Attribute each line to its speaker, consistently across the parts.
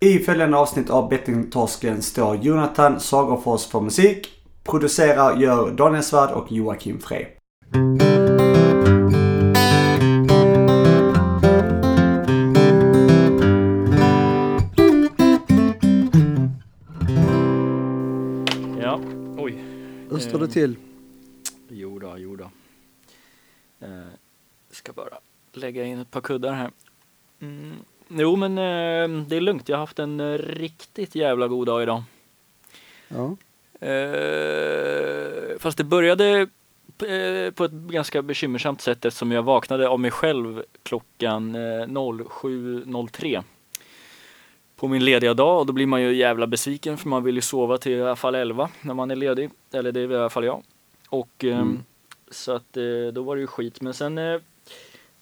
Speaker 1: I följande avsnitt av Bettingtorsken står Jonathan Sagerfors för musik. Producerar gör Daniel Svärd och Joakim Frey.
Speaker 2: Ja, oj.
Speaker 3: Hur står det till?
Speaker 2: Jo då, jo då. Eh, ska bara lägga in ett par kuddar här. Mm. Jo men eh, det är lugnt, jag har haft en eh, riktigt jävla god dag idag.
Speaker 3: Ja.
Speaker 2: Eh, fast det började på ett ganska bekymmersamt sätt eftersom jag vaknade av mig själv klockan eh, 07.03 på min lediga dag och då blir man ju jävla besviken för man vill ju sova till i alla fall 11 när man är ledig. Eller det är i alla fall jag. Och
Speaker 3: Mm.
Speaker 2: så att då var det ju skit. Men sen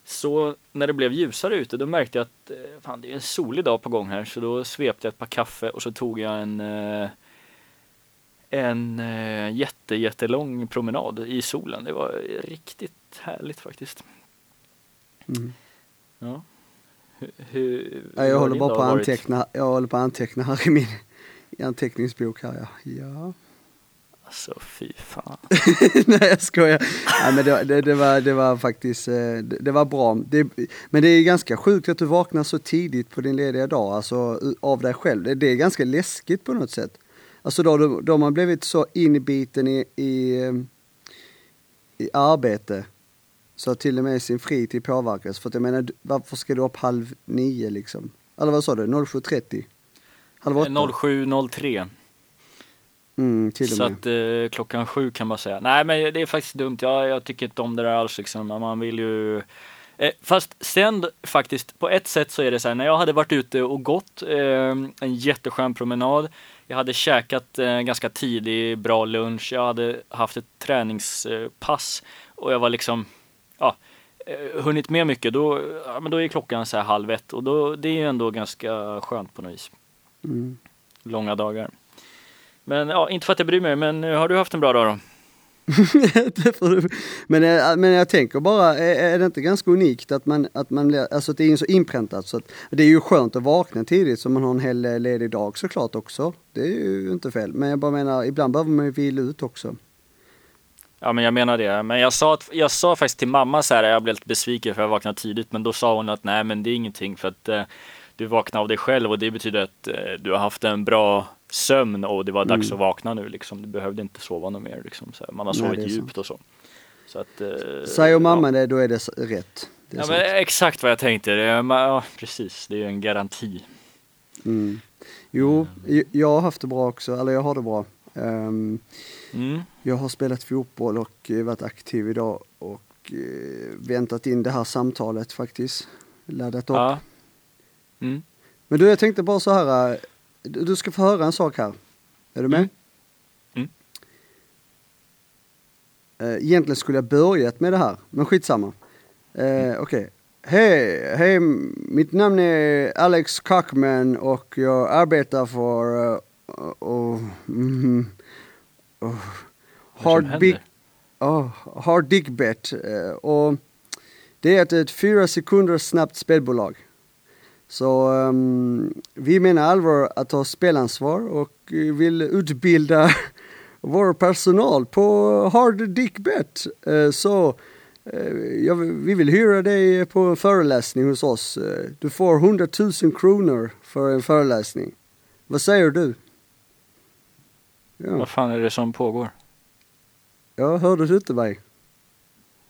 Speaker 2: så när det blev ljusare ute då märkte jag att eh, fan, det är en solig dag på gång här så då svepte jag ett par kaffe och så tog jag en eh, en eh, jätte, jättelång promenad i solen. Det var riktigt härligt faktiskt.
Speaker 3: Mm.
Speaker 2: Ja. Hur, hur,
Speaker 3: Ja,
Speaker 2: hur
Speaker 3: jag håller bara på anteckna, jag håller på att anteckna här i min i anteckningsbok här ja. ja.
Speaker 2: Alltså fy fan.
Speaker 3: Nej jag skojar. Ja, men det, det, det, var, det var faktiskt, eh, det, det var bra. Det, men det är ganska sjukt att du vaknar så tidigt på din lediga dag, alltså av dig själv. Det, är ganska läskigt på något sätt. Alltså då, då, då har man blivit så inbiten i, i, eh, i arbete så att till och med sin fritid påverkas. För att jag menar, varför ska du upp halv nio liksom? Eller vad sa du, 07.30? Halv åtta?
Speaker 2: 07.03.
Speaker 3: Mm,
Speaker 2: Så att eh, klockan sju kan man säga. Nej men det är faktiskt dumt. Jag, jag tycker inte om det där alls liksom. Man vill ju eh, Fast sen faktiskt på ett sätt så är det så här när jag hade varit ute och gått eh, en jätteskön promenad. Jag hade käkat eh, ganska tidig bra lunch. Jag hade haft ett träningspass och jag var liksom ja, eh, hunnit med mycket. Då, ja, men då är klockan så här halv ett och då, det är ju ändå ganska skönt på något vis.
Speaker 3: Mm.
Speaker 2: Långa dagar. Men ja, inte för att jag bryr mig, men eh, har du haft en bra dag då?
Speaker 3: Men, jag, men jag tänker bara, är, är det inte ganska unikt att man, att man blir, alltså att det är så inpräntat så att det är ju skönt att vakna tidigt så man har en hel eh, ledig dag såklart också. Det är ju inte fel. Men jag bara menar, ibland behöver man ju vila ut också.
Speaker 2: Ja, men jag menar det. Men jag sa, att, jag sa faktiskt till mamma så här, jag blev lite besviken för jag vaknade tidigt, men då sa hon att nej, men det är ingenting för att eh, du vaknar av dig själv och det betyder att eh, du har haft en bra sömn och det var dags
Speaker 3: Mm.
Speaker 2: att vakna nu liksom. Du behövde inte sova något mer liksom. Så här. Man har
Speaker 3: Nej,
Speaker 2: sovit
Speaker 3: är
Speaker 2: djupt och så. så att, eh,
Speaker 3: Säger mamma
Speaker 2: ja.
Speaker 3: det, då är det rätt. Det är
Speaker 2: Ja, men exakt vad jag tänkte. Ja, precis, det är ju en garanti.
Speaker 3: Mm. Jo, jag har haft det bra också, eller jag har det bra. Ehm,
Speaker 2: Mm.
Speaker 3: jag har spelat fotboll och eh, varit aktiv idag och eh, väntat in det här samtalet faktiskt. Laddat upp.
Speaker 2: Ja. Mm.
Speaker 3: Men du, jag tänkte bara så här. Du ska få höra en sak här. Är du med?
Speaker 2: Mm. Mm.
Speaker 3: Eh, Egentligen skulle jag börjat med det här, men skitsamma. Eh, Okej. Hej, hej, mitt namn är Alex Kackman och jag arbetar för uh, uh, mm, uh, Hard, Big, oh, Hard Dick Bet. eh, och det är ett, ett fyra sekunder snabbt spelbolag. Så ehm, vi menar allvar att ta spelansvar och eh, vill utbilda vår personal på Hard Dick Bet. Eh, så jag, vi vill hyra dig på en föreläsning hos oss. Eh, du får 100 000 kronor för en föreläsning. Vad säger du? Ja,
Speaker 2: Vad fan är det som pågår?
Speaker 3: jag hörde du inte mig?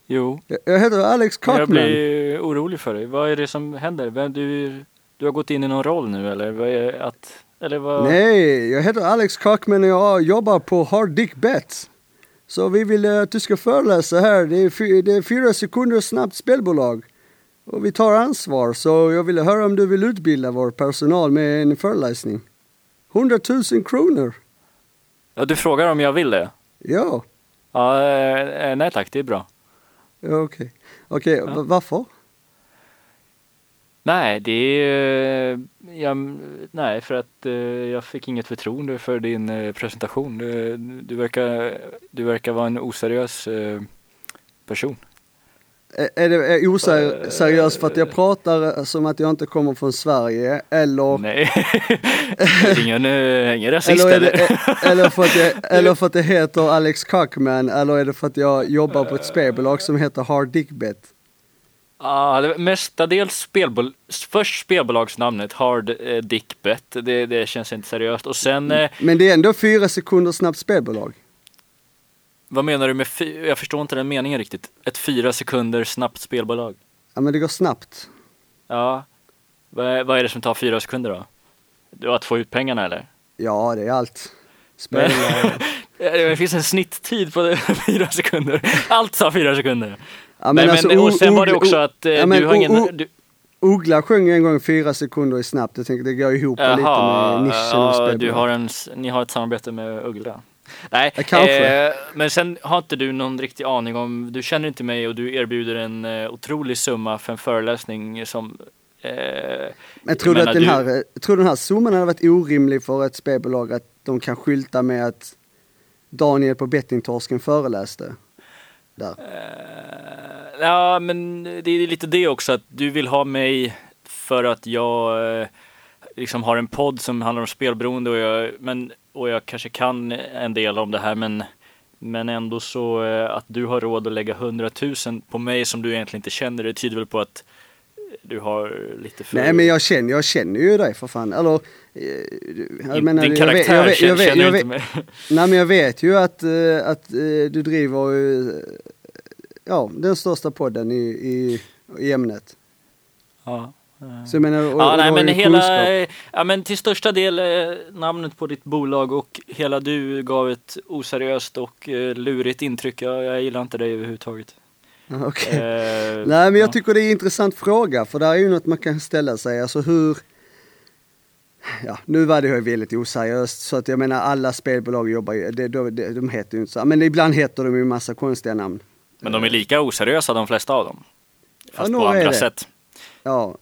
Speaker 2: Jo,
Speaker 3: Jag, heter Alex
Speaker 2: Men Jag blir orolig för dig. Vad är det som händer? Vem, du, du har gått in i någon roll nu eller? Vad är att, eller vad?
Speaker 3: Nej, jag heter Alex Kackman och jag jobbar på Hard Dick Bet. Så vi vill eh, att du ska föreläsa här. Det är, det är fyra sekunder snabbt spelbolag. Och vi tar ansvar, så jag ville höra om du vill utbilda vår personal med en föreläsning. 100 000 kronor.
Speaker 2: Ja, du frågar om jag vill det?
Speaker 3: Ja,
Speaker 2: Ja, eh, eh, nej tack, det är bra.
Speaker 3: Ja, okej. Okej,
Speaker 2: Ja.
Speaker 3: va- varför?
Speaker 2: Nej, det är... eh, Jag, nej, för att eh, jag fick inget förtroende för din eh, presentation. Du, du, verkar, du verkar vara en oseriös person.
Speaker 3: Är- det oseriöst för att jag pratar som att jag inte kommer från Sverige eller,
Speaker 2: Nej, ingen, eh, ingen rasist
Speaker 3: eller, det, eller, för att jag, eller för att det heter Alex Cockman eller är det för att jag jobbar på ett spelbolag som heter Hard Dick Bet?
Speaker 2: Ja, var mestadels spelbol först spelbolagsnamnet Hard eh, Dick Bet. Det, det känns inte seriöst. Och sen, eh,
Speaker 3: Men det är ändå fyra sekunder snabbt spelbolag.
Speaker 2: Vad menar du med, jag förstår inte den meningen riktigt. Ett fyra sekunder snabbt spelbolag.
Speaker 3: Ja men det går snabbt.
Speaker 2: Ja, vad, är- vad är det som tar fyra sekunder då? Du har att få ut pengarna eller?
Speaker 3: Ja det är allt.
Speaker 2: Men,
Speaker 3: Spelbolag.
Speaker 2: det finns en snitttid på det, fyra sekunder. Allt tar fyra sekunder.
Speaker 3: Ja,
Speaker 2: Men,
Speaker 3: alltså,
Speaker 2: men, och sen var det också att eh,
Speaker 3: ja, men
Speaker 2: du har ingen... du,
Speaker 3: Uggla sjöng en gång fyra sekunder är snabbt. Jag tänker det går ihop lite med nischen
Speaker 2: ja, du har en, ni har ett samarbete med Uggla. Nej, eh, men sen har inte du någon riktig aning om, du känner inte mig och du erbjuder en eh, otrolig summa för en föreläsning som eh,
Speaker 3: Men tror du att den
Speaker 2: du-
Speaker 3: här, eh, tror den här summan hade varit orimlig för ett spelbolag att de kan skylta med att Daniel på bettingtorsken föreläste? Där.
Speaker 2: Eh, ja, men det är lite det också att du vill ha mig för att jag eh, liksom har en podd som handlar om spelberoende och jag, men, och jag kanske kan en del om det här men men ändå så eh, att du har råd att lägga 100 000 på mig som du egentligen inte känner, det tyder väl på att du har lite för...
Speaker 3: Nej men jag känner, jag känner ju dig för fan. Eller, eh, jag menar,
Speaker 2: din karaktär
Speaker 3: vet- jag vet- jag vet-
Speaker 2: känner
Speaker 3: jag vet-
Speaker 2: inte med.
Speaker 3: Nej men jag vet ju att, eh, att du driver ja, den största podden i, i, i ämnet.
Speaker 2: Ja.
Speaker 3: Så jag menar, och,
Speaker 2: Ja,
Speaker 3: och
Speaker 2: nej, men hela,
Speaker 3: kunskap.
Speaker 2: ja, men till största del eh, namnet på ditt bolag och hela du gav ett oseriöst och eh, lurigt intryck. Jag, jag gillar inte dig överhuvudtaget.
Speaker 3: Ja, okej.
Speaker 2: Eh,
Speaker 3: Nej men jag
Speaker 2: ja.
Speaker 3: tycker det är en intressant fråga för det är ju något man kan ställa sig. Alltså hur... Ja, nu var det ju väldigt oseriöst så att jag menar alla spelbolag jobbar ju, de, de, de heter ju inte så. Men ibland heter de ju massa konstiga namn.
Speaker 2: Men de är lika oseriösa de flesta av dem. Fast på
Speaker 3: några är
Speaker 2: andra sätt.
Speaker 3: Ja,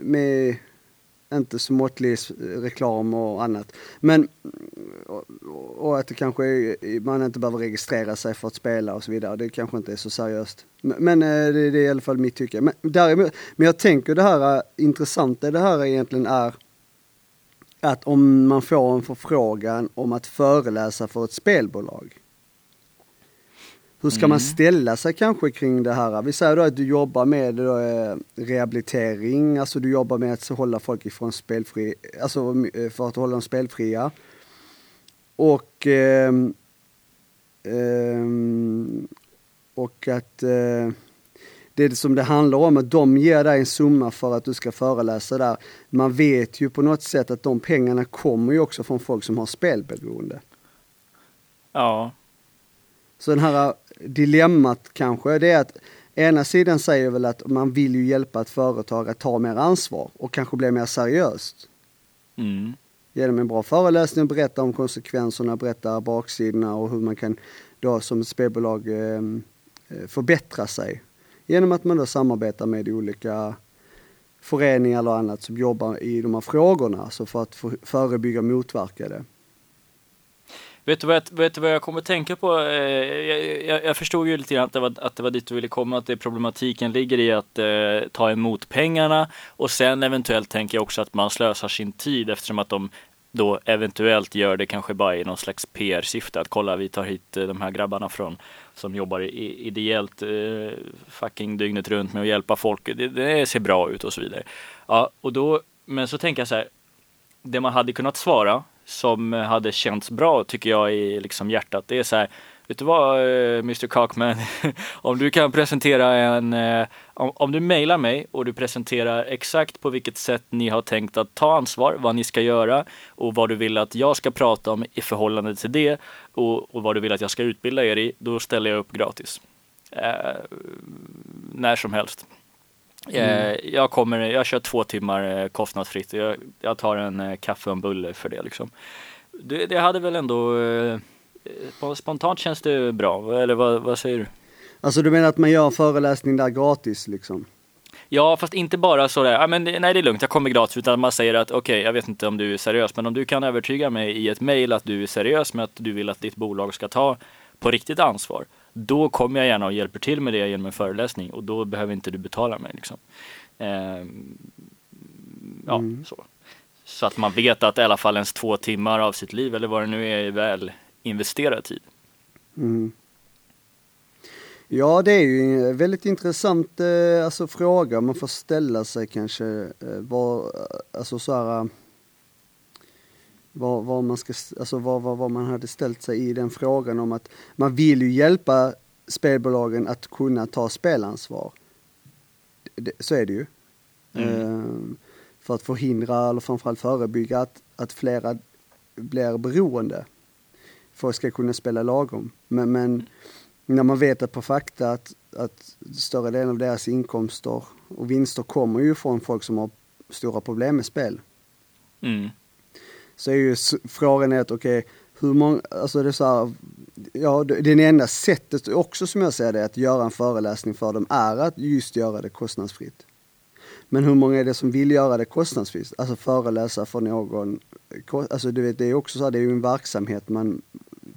Speaker 3: med inte så måttlig reklam och annat. Men och, och att det kanske är, man inte behöver registrera sig för att spela och så vidare. Det kanske inte är så seriöst. Men, men det, det är i alla fall mitt tycke. Men, däremot, men jag tänker det här eh, intressanta det här egentligen är att om man får en förfrågan om att föreläsa för ett spelbolag. Hur ska man ställa sig kanske kring det här? Vi säger då att du jobbar med eh, rehabilitering, alltså du jobbar med att hålla folk ifrån spelfri, alltså eh, för att hålla dem spelfria. Och ehm, ehm, och att eh, det som det handlar om att de ger dig en summa för att du ska föreläsa där. Man vet ju på något sätt att de pengarna kommer ju också från folk som har spelberoende.
Speaker 2: Ja.
Speaker 3: Så den här dilemmat kanske, det är att ena sidan säger väl att man vill ju hjälpa ett företag att ta mer ansvar och kanske bli mer seriöst.
Speaker 2: Mm.
Speaker 3: Genom en bra föreläsning, berätta om konsekvenserna, berätta baksidorna och hur man kan då som ett spelbolag eh, eh, förbättra sig. Genom att man då samarbetar med olika föreningar eller annat som jobbar i de här frågorna, alltså för att för- förebygga och motverka det.
Speaker 2: Vet du, vad jag, vet du vad jag kommer att tänka på? Eh, jag, jag, jag förstod ju lite grann att det, var, att det var dit du ville komma, att det problematiken ligger i att eh, ta emot pengarna och sen eventuellt tänker jag också att man slösar sin tid eftersom att de då eventuellt gör det kanske bara i någon slags PR-syfte att kolla vi tar hit eh, de här grabbarna från som jobbar ideellt eh, fucking dygnet runt med att hjälpa folk. Det, det ser bra ut och så vidare. Ja, och då, men så tänker jag så här, det man hade kunnat svara som hade känts bra tycker jag i liksom hjärtat. Det är så här, vet du vad eh, Mr Cockman, om du kan presentera en, eh, om, om du mejlar mig och du presenterar exakt på vilket sätt ni har tänkt att ta ansvar, vad ni ska göra och vad du vill att jag ska prata om i förhållande till det och, och vad du vill att jag ska utbilda er i, då ställer jag upp gratis. Eh, när som helst. Eh, Jag kommer, jag kör två timmar eh, kostnadsfritt. Jag, jag tar en eh, kaffe och en bulle för det liksom. Det, det hade väl ändå, sp- spontant känns det bra, eller vad, vad säger du?
Speaker 3: Alltså du menar att man gör en föreläsning där gratis liksom?
Speaker 2: Ja, fast inte bara sådär, ja, men nej det är lugnt, jag kommer gratis, utan man säger att okej, jag vet inte om du är seriös, men om du kan övertyga mig i ett mejl att du är seriös med att du vill att ditt bolag ska ta på riktigt ansvar, då kommer jag gärna och hjälper till med det genom en föreläsning och då behöver inte du betala mig. Liksom. Eh, ja,
Speaker 3: Mm.
Speaker 2: så. så att man vet att i alla fall ens två timmar av sitt liv eller vad det nu är, är väl investerad tid.
Speaker 3: Mm. Ja, det är ju en väldigt intressant eh, alltså, fråga man får ställa sig kanske. Eh, vad, alltså så här, vad, vad, man ska, alltså, vad, vad, vad man hade ställt sig i den frågan om att man vill ju hjälpa spelbolagen att kunna ta spelansvar. Det, så är det ju.
Speaker 2: Mm.
Speaker 3: Eh, för att förhindra eller framförallt förebygga att, att flera blir beroende. Folk ska kunna spela lagom. Men, men när man vet att på fakta att, att större delen av deras inkomster och vinster kommer ju från folk som har stora problem med spel.
Speaker 2: Mm.
Speaker 3: Så är ju frågan är att okej, hur många, alltså det är så här, ja det enda sättet också som jag ser det att göra en föreläsning för dem är att just göra det kostnadsfritt. Men hur många är det som vill göra det kostnadsfritt? Alltså föreläsa för någon, eh, alltså du vet det är också så här, det är ju en verksamhet man,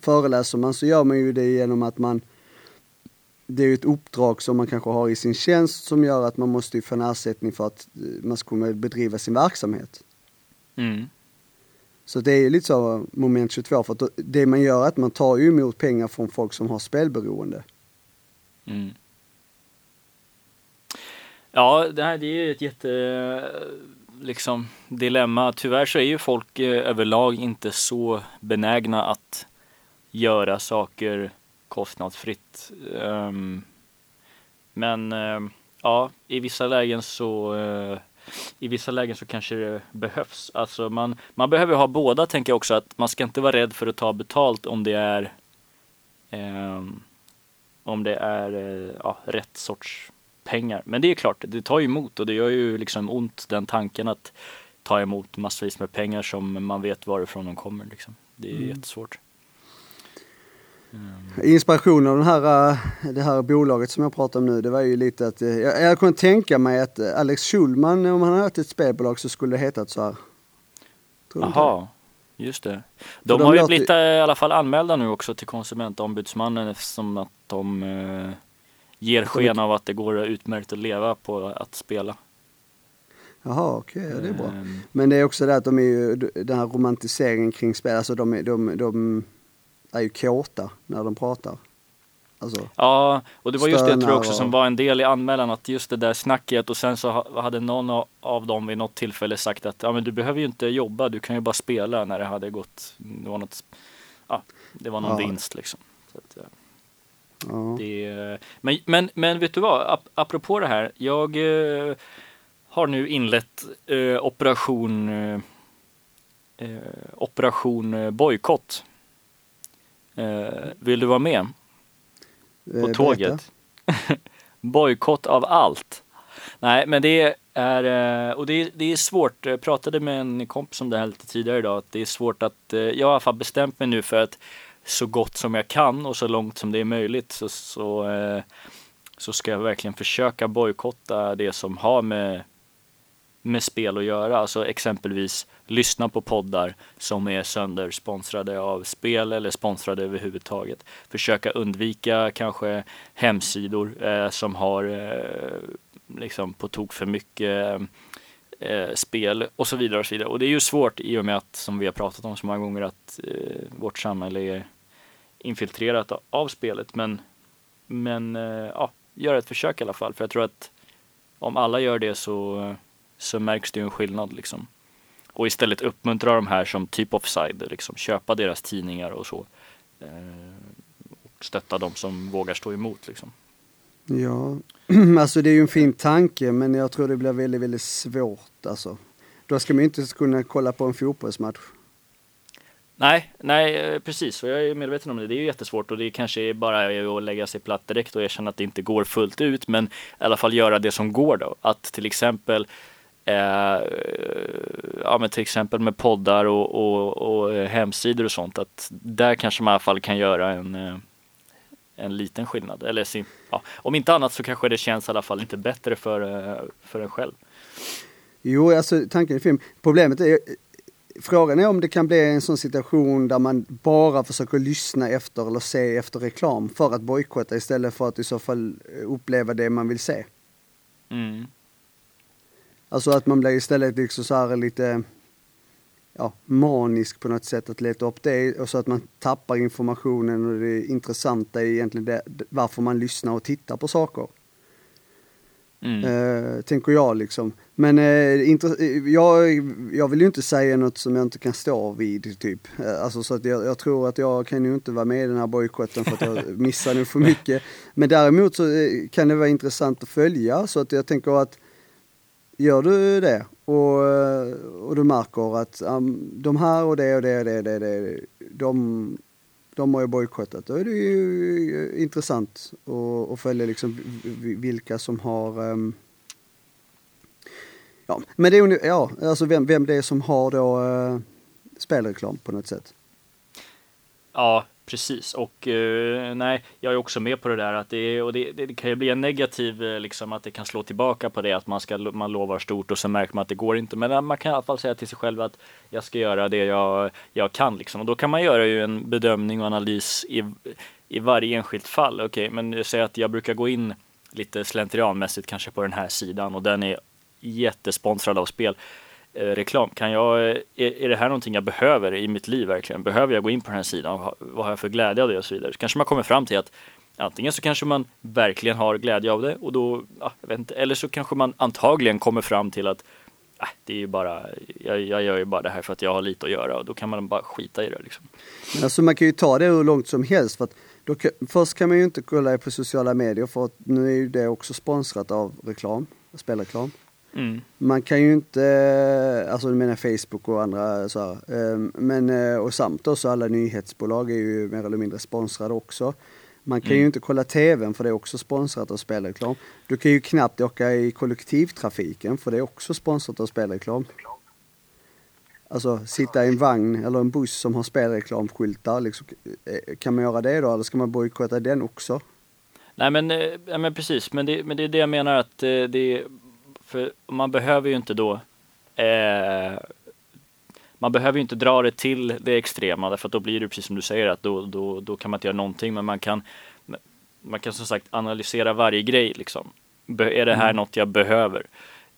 Speaker 3: föreläser man så gör man ju det genom att man det är ju ett uppdrag som man kanske har i sin tjänst som gör att man måste få en ersättning för att eh, man ska kunna bedriva sin verksamhet.
Speaker 2: Mm.
Speaker 3: Så det är ju lite så moment 22 för att det man gör är att man tar ju emot pengar från folk som har spelberoende.
Speaker 2: Mm. Ja, det här det är ju ett jätte liksom, dilemma. Tyvärr så är ju folk eh, överlag inte så benägna att göra saker kostnadsfritt. Ehm, men eh, ja, i vissa lägen så eh, i vissa lägen så kanske det behövs. Alltså man, man behöver ha båda tänker jag också att man ska inte vara rädd för att ta betalt om det är ehm, om det är eh, ja, rätt sorts pengar. Men det är klart, det tar ju emot och det gör ju liksom ont den tanken att ta emot massvis med pengar som man vet varifrån de kommer. Liksom. Det är
Speaker 3: Mm.
Speaker 2: jättesvårt.
Speaker 3: Inspirationen av den här, eh, det här bolaget som jag pratar om nu, det var ju lite att, eh, jag, jag kunde tänka mig att eh, Alex Schulman, om han hade haft ett spelbolag så skulle det hetat så här. Tror
Speaker 2: Jaha, just det. De,
Speaker 3: de
Speaker 2: har ju blivit i alla fall anmälda nu också till konsumentombudsmannen eftersom att de eh, ger sken av att det går utmärkt att leva på att spela.
Speaker 3: Jaha, okej, ja, det är bra.
Speaker 2: Ehm,
Speaker 3: Men det är också det att de är ju, den här romantiseringen kring spel, alltså de, är- de, de är ju kåta när de pratar. Alltså,
Speaker 2: Ja, och det var just det jag tror också som var en del i anmälan att just det där snacket och sen så ha- hade någon av- dem vid något tillfälle sagt att ja men du behöver ju inte jobba, du kan ju bara spela när det hade gått, det var något, ja, det var någon
Speaker 3: Ja.
Speaker 2: vinst liksom. Att, ja,
Speaker 3: ja.
Speaker 2: det, men, men, men vet du vad, Ap apropå det här, jag eh, har nu inlett eh, operation eh, eh, Operation eh, bojkott. Eh, vill du vara med?
Speaker 3: Eh,
Speaker 2: på
Speaker 3: berätta.
Speaker 2: tåget. Bojkott av allt. Nej, men det är, eh, och det är, det är svårt. Jag pratade med en kompis om det här lite tidigare idag. Att det är svårt att, eh, jag har i alla fall bestämt mig nu för att så gott som jag kan och så långt som det är möjligt så, så, eh, så ska jag verkligen försöka bojkotta det som har med, med spel att göra. Alltså exempelvis lyssna på poddar som är söndersponsrade av spel eller sponsrade överhuvudtaget. Försöka undvika kanske hemsidor eh, som har eh, liksom på tok för mycket eh, spel och så vidare och så vidare. Och det är ju svårt i och med att, som vi har pratat om så många gånger, att eh, vårt samhälle är infiltrerat av, av spelet. Men, men eh, ja, gör ett försök i alla fall. För jag tror att om alla gör det så, eh, så märks det ju en skillnad liksom. Och istället uppmuntra de här som typ offside, liksom köpa deras tidningar och så. Eh, och stötta de som vågar stå emot liksom.
Speaker 3: Ja, alltså det är ju en fin tanke men jag tror det blir väldigt, väldigt svårt alltså. Då ska man ju inte kunna kolla på en fotbollsmatch.
Speaker 2: Nej, nej eh, precis. Och jag är medveten om det. Det är ju jättesvårt och det kanske är bara att lägga sig platt direkt och erkänna att det inte går fullt ut. Men i alla fall göra det som går då. Att till exempel eh, ja, men till exempel med poddar och, och, och eh, hemsidor och sånt. Att där kanske man i alla fall kan göra en, eh, en liten skillnad. Eller sin, ja, om inte annat så kanske det känns i alla fall lite bättre för, eh, för en själv.
Speaker 3: Jo, alltså tanken är fin. Problemet är, frågan är om det kan bli en sån situation där man bara försöker lyssna efter eller se efter reklam för att bojkotta istället för att i så fall uppleva det man vill se.
Speaker 2: Mm.
Speaker 3: Alltså att man blir istället liksom så här lite ja, manisk på något sätt att leta upp det och så att man tappar informationen och det intressanta är egentligen det, varför man lyssnar och tittar på saker.
Speaker 2: Mm.
Speaker 3: Eh, tänker jag liksom. Men eh, jag, jag vill ju inte säga något som jag inte kan stå vid typ. Eh, alltså så att jag, jag, tror att jag kan ju inte vara med i den här bojkotten för att jag missar nu för mycket. Men däremot så kan det vara intressant att följa så att jag tänker att gör du det och, och du märker att um, de här och det och det och det, och det, det de, de har ju bojkottat. Då är det ju intressant att, att följa liksom vilka som har um, Ja, men det är ja, alltså vem, vem det är som har då uh, spelreklam på något sätt.
Speaker 2: Ja, Precis, och eh, nej, jag är också med på det där att det, och det, det, kan ju bli en negativ, eh, liksom att det kan slå tillbaka på det att man, ska, man lovar stort och så märker man att det går inte. Men eh, man kan i alla fall säga till sig själv att jag ska göra det jag, jag kan liksom. Och då kan man göra ju en bedömning och analys i, i varje enskilt fall. Okej, okay, men säg att jag brukar gå in lite slentrianmässigt kanske på den här sidan och den är jättesponsrad av spel. Eh, reklam. Kan jag, eh, är, är det här någonting jag behöver i mitt liv verkligen? Behöver jag gå in på den här sidan? Vad har jag för glädje av det och så vidare? Så kanske man kommer fram till att antingen så kanske man verkligen har glädje av det och då, ja, jag vet inte, eller så kanske man antagligen kommer fram till att äh, det är ju bara, jag, jag gör ju bara det här för att jag har lite att göra och då kan man bara skita i det liksom.
Speaker 3: Men alltså man kan ju ta det hur långt som helst för att då först kan man ju inte kolla på sociala medier för att nu är ju det också sponsrat av reklam, spelreklam.
Speaker 2: Mm.
Speaker 3: Man kan ju inte, alltså du menar Facebook och andra så här, ehm, men eh, och samt då så alla nyhetsbolag är ju mer eller mindre sponsrade också. Man kan mm. ju inte kolla TVn för det är också sponsrat av spelreklam. Du kan ju knappt åka i kollektivtrafiken för det är också sponsrat av spelreklam. Alltså sitta i en vagn eller en buss som har spelreklamskyltar, liksom, eh, kan man göra det då eller ska man bojkotta den också?
Speaker 2: Nej men, eh, ja, men precis, men det, men det är det jag menar att det, för man behöver ju inte då eh, man behöver ju inte dra det till det extrema därför att då blir det precis som du säger att då, då, då kan man inte göra någonting men man kan man kan som sagt analysera varje grej liksom. Är det här mm. något jag behöver?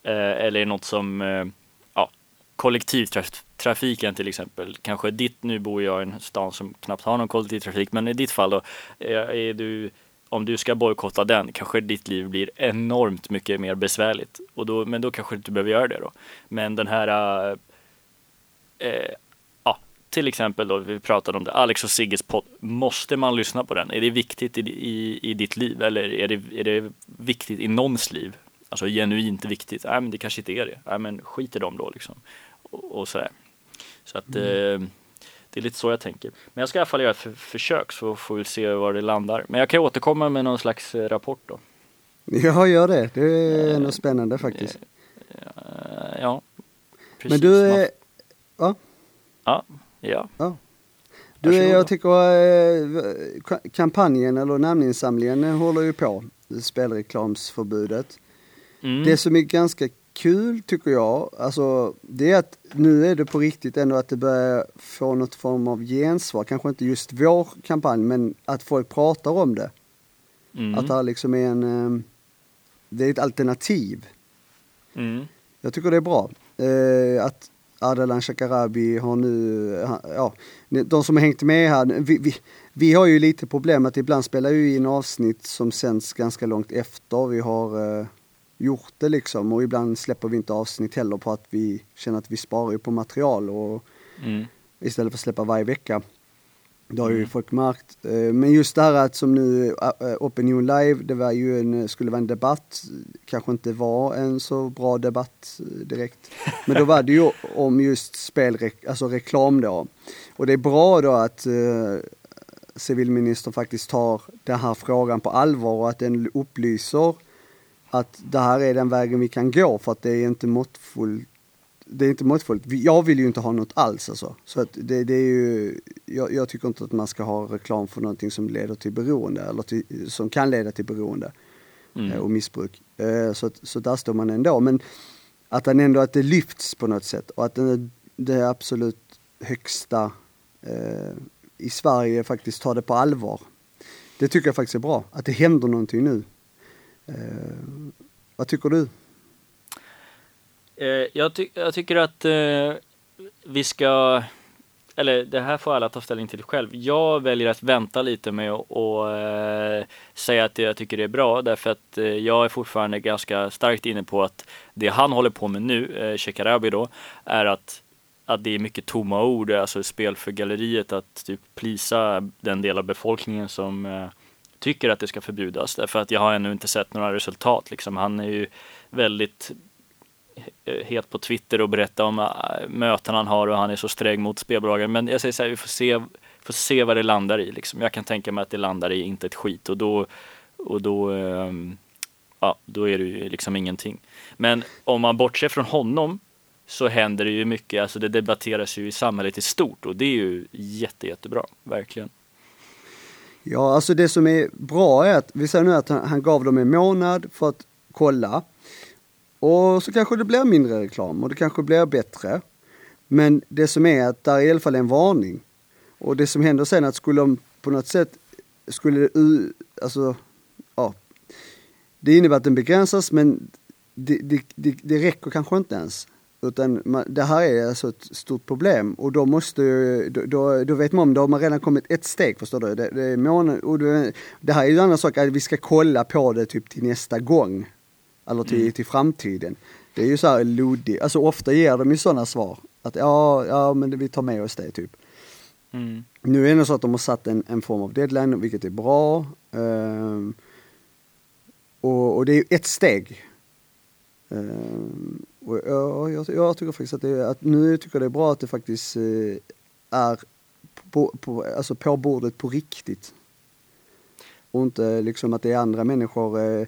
Speaker 2: Eh, eller är det något som eh, ja, kollektivtrafiken till exempel. Kanske ditt, nu bor jag i en stad som knappt har någon kollektivtrafik, men i ditt fall då är, är du om du ska bojkotta den kanske ditt liv blir enormt mycket mer besvärligt. Och då, men då kanske du inte behöver göra det då. Men den här, äh, äh, ja, till exempel då, vi pratade om det, Alex och Sigges podd. Måste man lyssna på den? Är det viktigt i, i, i ditt liv eller är det, är det viktigt i någons liv? Alltså genuint viktigt? Nej, men det kanske inte är det. Nej, men skit i dem då liksom. Och, och sådär. Så att mm. eh, det är lite så jag tänker. Men jag ska i alla fall göra ett för försök så får vi se var det landar. Men jag kan återkomma med någon slags eh, rapport då.
Speaker 3: Ja, gör det. Det är ändå spännande faktiskt.
Speaker 2: Ja,
Speaker 3: precis. Men du, är...
Speaker 2: ja? Ja, ja.
Speaker 3: ja. Du, jag tycker eh, kampanjen eller namninsamlingen håller ju på, spelreklamsförbudet. Mm. Det som är ganska kul tycker jag, alltså det är att nu är det på riktigt ändå att det börjar få något form av gensvar, kanske inte just vår kampanj men att folk pratar om det. Mm. Att det här liksom är en, ehm, det är ett alternativ.
Speaker 2: Mm.
Speaker 3: Jag tycker det är bra. Eh, att Ardalan Shekarabi har nu, ja, de som har hängt med här, vi, vi, vi har ju lite problem att ibland spelar ju in avsnitt som sänds ganska långt efter. Vi har eh, gjort det liksom och ibland släpper vi inte avsnitt heller på att vi känner att vi sparar på material och
Speaker 2: mm.
Speaker 3: istället för att släppa varje vecka. Det har ju mm. folk märkt. Eh, men just det här att som nu eh, Opinion Live, det var ju en, skulle vara en debatt, kanske inte var en så bra debatt eh, direkt. Men då var det ju om just spel, alltså reklam då. Och det är bra då att civilministern faktiskt tar den här frågan på allvar och att den upplyser att det här är den vägen vi kan gå för att det är inte måttfullt. Det är inte måttfullt. Jag vill ju inte ha något alls alltså. Så att det, det är ju, jag, jag, tycker inte att man ska ha reklam för någonting som leder till beroende eller till, som kan leda till beroende mm. Eh, och missbruk. Eh, så, så där står man ändå. Men att den ändå, att det lyfts på något sätt och att den, det absolut högsta eh, i Sverige faktiskt tar det på allvar. Det tycker jag faktiskt är bra, att det händer någonting nu. Eh, vad tycker du?
Speaker 2: Eh, jag, ty jag, tycker att eh, vi ska, eller det här får alla ta ställning till själv. Jag väljer att vänta lite med att eh, säga att jag tycker det är bra därför att eh, jag är fortfarande ganska starkt inne på att det han håller på med nu, eh, Shekarabi då, är att att det är mycket tomma ord, alltså spel för galleriet att typ plisa den del av befolkningen som eh, tycker att det ska förbjudas. Därför att jag har ännu inte sett några resultat. Liksom. Han är ju väldigt eh, het på Twitter och berättar om eh, möten han har och han är så sträng mot spelbolagen. Men jag säger så här, vi får se, får se vad det landar i. Liksom. Jag kan tänka mig att det landar i inte ett skit och då, och då, ehm, ja, då är det ju liksom ingenting. Men om man bortser från honom så händer det ju mycket, alltså det debatteras ju i samhället i stort och det är ju jätte, jättebra, verkligen.
Speaker 3: Ja, alltså det som är bra är att vi säger nu att han, han gav dem en månad för att kolla. Och så kanske det blir mindre reklam och det kanske blir bättre. Men det som är att där är i alla fall en varning. Och det som händer sen att skulle de på något sätt, skulle det, alltså, ja. Det innebär att den begränsas men det, det, det, det räcker kanske inte ens. Utan man, det här är alltså ett stort problem och då måste då, då, då vet man om, då har man redan kommit ett steg förstår du. Det, det, är mån, och det, det här är ju en annan sak, att vi ska kolla på det typ till nästa gång. Eller till, mm. till framtiden. Det är ju så här luddigt, alltså ofta ger de ju sådana svar. Att ja, ja men vi tar med oss det typ. Mm. Nu är det så att de har satt en, en form av deadline, vilket är bra. Um, och, och, det är ju ett steg. Um, och jag, jag, tycker faktiskt att, det, att nu tycker jag det är bra att det faktiskt eh, är på, på, alltså på bordet på riktigt. Och inte liksom att det är andra människor, eh,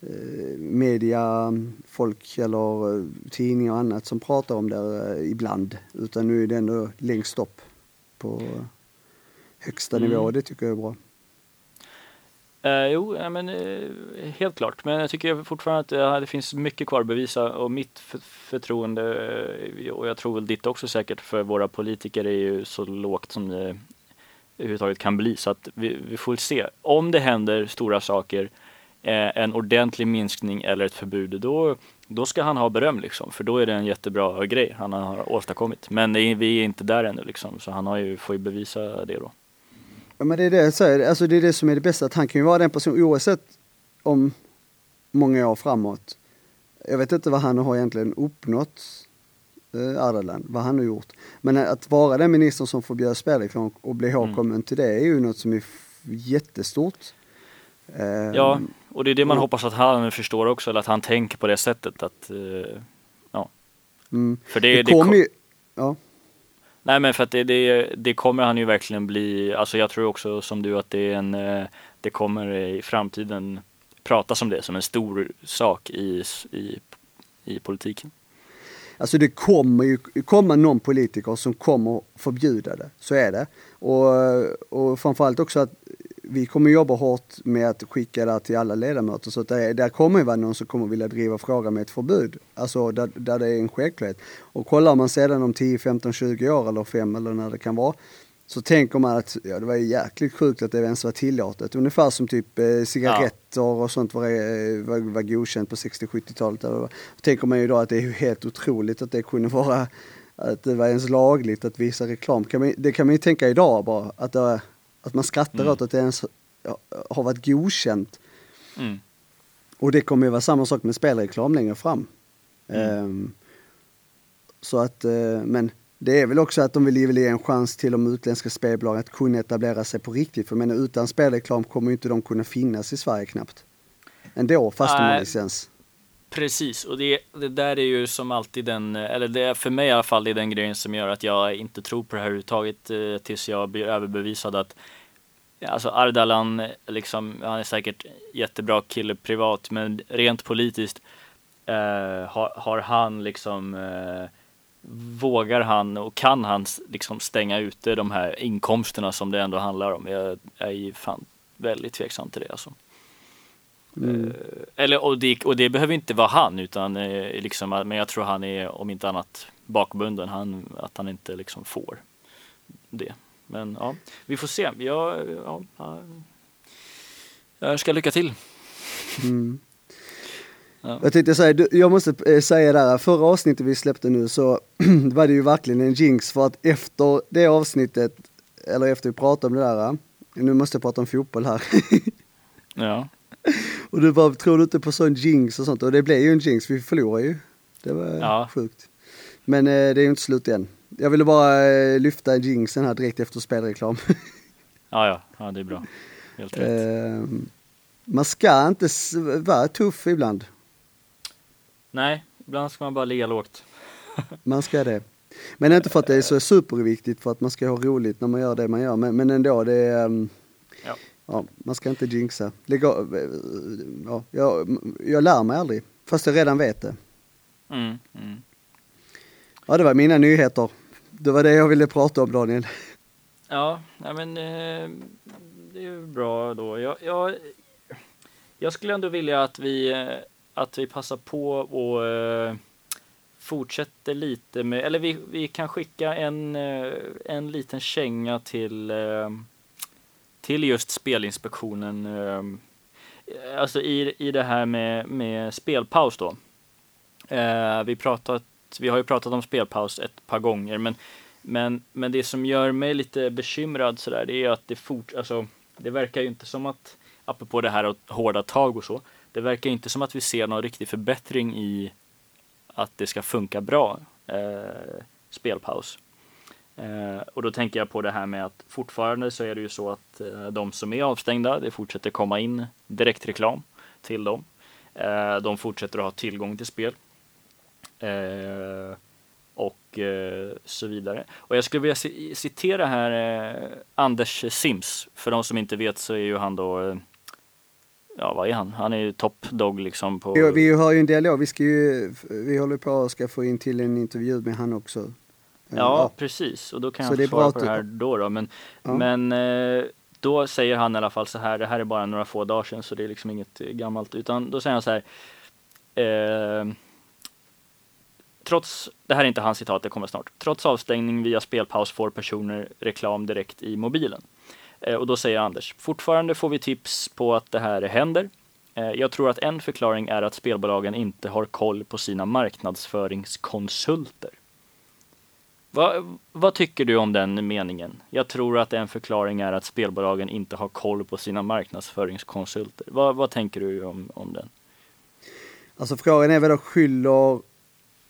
Speaker 3: eh media, folk eller eh, tidningar och annat som pratar om det ibland. Utan nu är det ändå längst upp på högsta mm. nivå och det tycker jag är bra.
Speaker 2: Eh, jo, ja, men, eh, helt klart. Men jag tycker fortfarande att eh, det finns mycket kvar att bevisa och mitt förtroende eh, och jag tror väl ditt också säkert för våra politiker är ju så lågt som det överhuvudtaget kan bli. Så att vi, vi får se. Om det händer stora saker, eh, en ordentlig minskning eller ett förbud, då, då ska han ha beröm liksom. För då är det en jättebra grej han har åstadkommit. Men är, vi är inte där ännu liksom, så han har ju, får ju bevisa det då.
Speaker 3: Ja men det är det jag säger, alltså det är det som är det bästa, att han kan ju vara den personen oavsett om många år framåt. Jag vet inte vad han har egentligen uppnått, eh, Ardalan, vad han har gjort. Men att vara den ministern som förbjöd spelreklam och bli ihågkommen mm. till det är ju något som är jättestort.
Speaker 2: Ja, ehm, och det är det man och, hoppas att han förstår också, eller att han tänker på det sättet att, uh, ja.
Speaker 3: Mm. För det, det, det kom ju, ja.
Speaker 2: Nej men för att det, det, det, kommer han ju verkligen bli, alltså jag tror också som du att det är en, eh, det kommer i framtiden pratas om det som en stor sak i, i, i politiken.
Speaker 3: Alltså det kommer ju komma någon politiker som kommer förbjuda det, så är det. Och, och framförallt också att vi kommer jobba hårt med att skicka det till alla ledamöter så att det, där kommer ju vara någon som kommer vilja driva frågan med ett förbud. Alltså där, där det är en självklarhet. Och kollar man sedan om 10, 15, 20 år eller 5 eller när det kan vara så tänker man att ja, det var ju jäkligt sjukt att det ens var tillåtet. Ungefär som typ eh, cigaretter ja. och sånt var, eh, var, var godkänt på 60-70-talet. Då tänker man ju då att det är helt otroligt att det kunde vara att det var ens lagligt att visa reklam. Kan man, det kan man ju tänka idag bara, att det, att man skrattar mm. åt att det ens har varit godkänt. Mm. Och det kommer ju vara samma sak med spelreklam längre fram. Mm. Um, så att, uh, men det är väl också att de vill ge en chans till de utländska spelbolagen att kunna etablera sig på riktigt. För men utan spelreklam kommer inte de kunna finnas i Sverige knappt. Ändå, fast de har licens.
Speaker 2: Precis, och det, det där är ju som alltid den, eller det är för mig i alla fall, det är den grejen som gör att jag inte tror på det här överhuvudtaget eh, tills jag blir överbevisad att Alltså Ardalan, liksom, han är säkert jättebra kille privat, men rent politiskt eh, har, har, han liksom eh, Vågar han och kan han liksom stänga ute de här inkomsterna som det ändå handlar om? Jag, jag är fan väldigt tveksam till det alltså. Mm. Eh, eller, och, det, och det behöver inte vara han, utan eh, liksom, men jag tror han är om inte annat bakbunden, han, att han inte liksom får det. Men ja, vi får se. Jag, ja, ja, jag önskar lycka till.
Speaker 3: Mm.
Speaker 2: Ja.
Speaker 3: Jag tänkte säga, jag måste eh, säga där, förra avsnittet vi släppte nu så var det ju verkligen en jinx för att efter det avsnittet, eller efter vi pratade om det där, nu måste jag prata om fotboll här.
Speaker 2: Ja.
Speaker 3: Och du bara, tror du inte på sån jinx och sånt? Och det blev ju en jinx, vi förlorade ju. Det var
Speaker 2: Ja.
Speaker 3: sjukt. Men eh, det är ju inte slut än. Jag ville bara eh, lyfta jinxen här direkt efter spelreklam.
Speaker 2: Ja, ja, ja, det är bra. Helt rätt.
Speaker 3: eh, man ska inte vara tuff ibland.
Speaker 2: Nej, ibland ska man bara ligga lågt.
Speaker 3: Man ska det. Men inte för att det är så superviktigt för att man ska ha roligt när man gör det man gör. Men, men ändå, det är, ehm,
Speaker 2: Ja.
Speaker 3: Ja, man ska inte jinxa. Lägga, ja, jag, jag lär mig aldrig, fast jag redan vet det.
Speaker 2: Mm, mm.
Speaker 3: Ja, det var mina nyheter. Det var det jag ville prata om Daniel.
Speaker 2: Ja, nej men eh, det är bra då. Jag, jag, jag skulle ändå vilja att vi, eh, att vi passar på och eh, fortsätter lite med, eller vi, vi kan skicka en, eh, en liten känga till, eh, till just Spelinspektionen. eh, Alltså i, i det här med, med spelpaus då. Eh, vi, pratat, vi har ju pratat om spelpaus ett par gånger, men men, men det som gör mig lite bekymrad sådär, det är att det fort, alltså, det verkar ju inte som att, apropå det här och hårda tag och så, det verkar inte som att vi ser någon riktig förbättring i att det ska funka bra, eh, spelpaus. Eh, och då tänker jag på det här med att fortfarande så är det ju så att eh, de som är avstängda, det fortsätter komma in direktreklam till dem. Eh, de fortsätter att ha tillgång till spel. Eh, och eh, så vidare. Och jag skulle vilja citera här eh, Anders Sims. För de som inte vet så är ju han då, eh, ja vad är han? Han är ju top dog liksom på...
Speaker 3: Vi, vi har ju en dialog, vi, ska ju, vi håller på att ska få in till en intervju med han också.
Speaker 2: Ja, precis. Och då kan
Speaker 3: Så
Speaker 2: jag svara på det här då. då. Men,
Speaker 3: Ja.
Speaker 2: men eh, då säger han i alla fall så här, det här är bara några få dagar sedan så det är liksom inget eh, gammalt. Utan då säger han så här. Eh, trots, det här är inte hans citat, det kommer snart. Trots avstängning via spelpaus får personer reklam direkt i mobilen. Eh, och då säger Anders, fortfarande får vi tips på att det här händer. Eh, jag tror att en förklaring är att spelbolagen inte har koll på sina marknadsföringskonsulter. Va, vad tycker du om den meningen? Jag tror att en förklaring är att spelbolagen inte har koll på sina marknadsföringskonsulter. Vad, vad tänker du om, om den?
Speaker 3: Alltså frågan är vad de skyller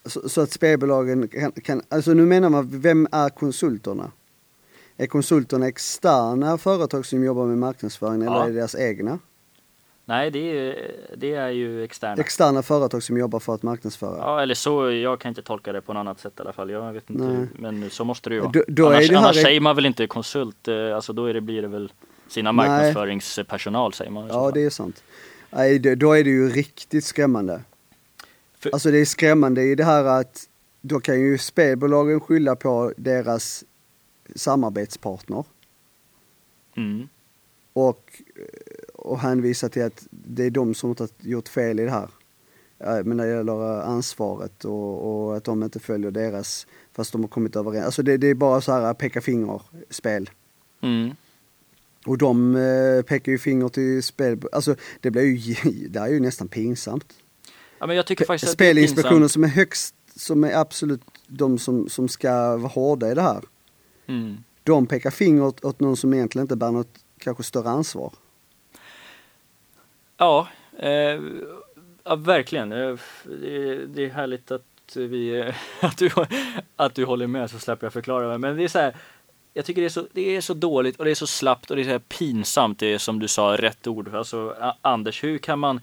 Speaker 3: så, så att spelbolagen kan, kan, alltså nu menar man, vem är konsulterna? Är konsulterna externa företag som jobbar med marknadsföring eller
Speaker 2: Ja.
Speaker 3: är det deras egna?
Speaker 2: Nej, det är, det är ju externa.
Speaker 3: Externa företag som jobbar för att marknadsföra.
Speaker 2: Ja, eller så, jag kan inte tolka det på något annat sätt i alla fall. Jag vet inte,
Speaker 3: Nej.
Speaker 2: men så måste det ju vara.
Speaker 3: Då- då
Speaker 2: annars
Speaker 3: här
Speaker 2: annars säger man väl inte konsult, eh, alltså då är det, blir det väl sina marknadsföringspersonal säger man.
Speaker 3: Ja, det är sant. Nej, då är det ju riktigt skrämmande.
Speaker 2: För-
Speaker 3: Alltså det är skrämmande i det här att då kan ju spelbolagen skylla på deras samarbetspartner
Speaker 2: Mm.
Speaker 3: och, och hänvisa till att det är de som har gjort fel i det här. Eh, Men när det gäller eh, ansvaret och, och att de inte följer deras, fast de har kommit överens. Alltså det, det är bara så här peka finger-spel.
Speaker 2: Mm.
Speaker 3: Och de eh, pekar ju finger till spel, alltså det blir ju, det är ju nästan pinsamt.
Speaker 2: Ja, men jag tycker faktiskt är
Speaker 3: Spelinspektionen
Speaker 2: pinsamt.
Speaker 3: som är högst, som är absolut de som, som ska vara hårda i det här.
Speaker 2: Mm.
Speaker 3: De pekar finger åt, åt någon som egentligen inte bär något kanske större ansvar.
Speaker 2: Ja, eh, ja verkligen. Eh, Det är, det är härligt att, vi, eh, att, du, att du håller med så släpper jag förklara mig. Men det är så här, jag tycker det är, så, det är så dåligt och det är så slappt och det är så här pinsamt. Det är som du sa, rätt ord. Alltså, Anders, hur kan man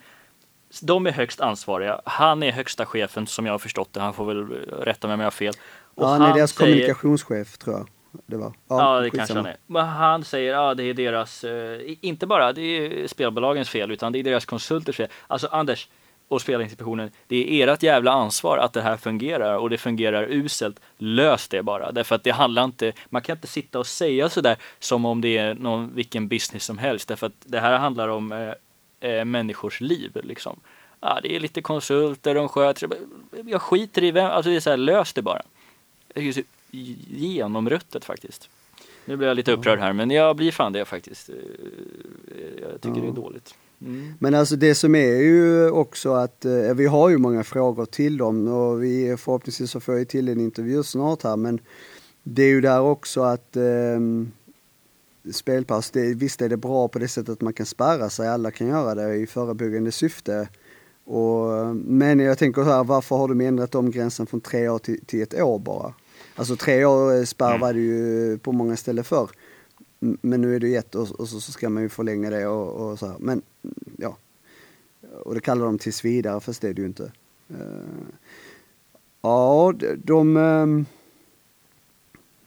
Speaker 2: de är högst ansvariga. Han är högsta chefen som jag har förstått det. Han får väl rätta mig om jag har fel. Och
Speaker 3: ja, han är deras
Speaker 2: säger-
Speaker 3: kommunikationschef tror jag det var.
Speaker 2: Ja, det
Speaker 3: skitsamma.
Speaker 2: kanske han är. Men han säger att ja, det är deras, eh, inte bara det är spelbolagens fel, utan det är deras konsulters fel. Alltså Anders och Spelinspektionen, det är ert jävla ansvar att det här fungerar och det fungerar uselt. Lös det bara, därför att det handlar inte, man kan inte sitta och säga sådär som om det är någon, vilken business som helst, därför att det här handlar om eh, eh, människors liv liksom. Ja, det är lite konsulter, de sköter Jag skiter i vem, alltså det är så här, lös det bara. Jag genomruttet faktiskt. Nu blir jag lite upprörd här men jag blir fan det faktiskt. Eh, Jag tycker
Speaker 3: Ja.
Speaker 2: det är dåligt. Mm.
Speaker 3: Men alltså det som är ju också att eh, vi har ju många frågor till dem och vi förhoppningsvis så får vi till en intervju snart här men det är ju där också att eh, spelpaus, det, visst är det bra på det sättet att man kan spärra sig, alla kan göra det i förebyggande syfte. Och, men jag tänker så här, varför har de ändrat om gränsen från tre år till, till ett år bara? Alltså tre år eh, spärr var det ju på många ställen förr. Men nu är det ju ett och, och så, så ska man ju förlänga det och, och så här. Men ja, och det kallar de tills vidare fast det är det ju inte. Eh, ja, de, de, ehm,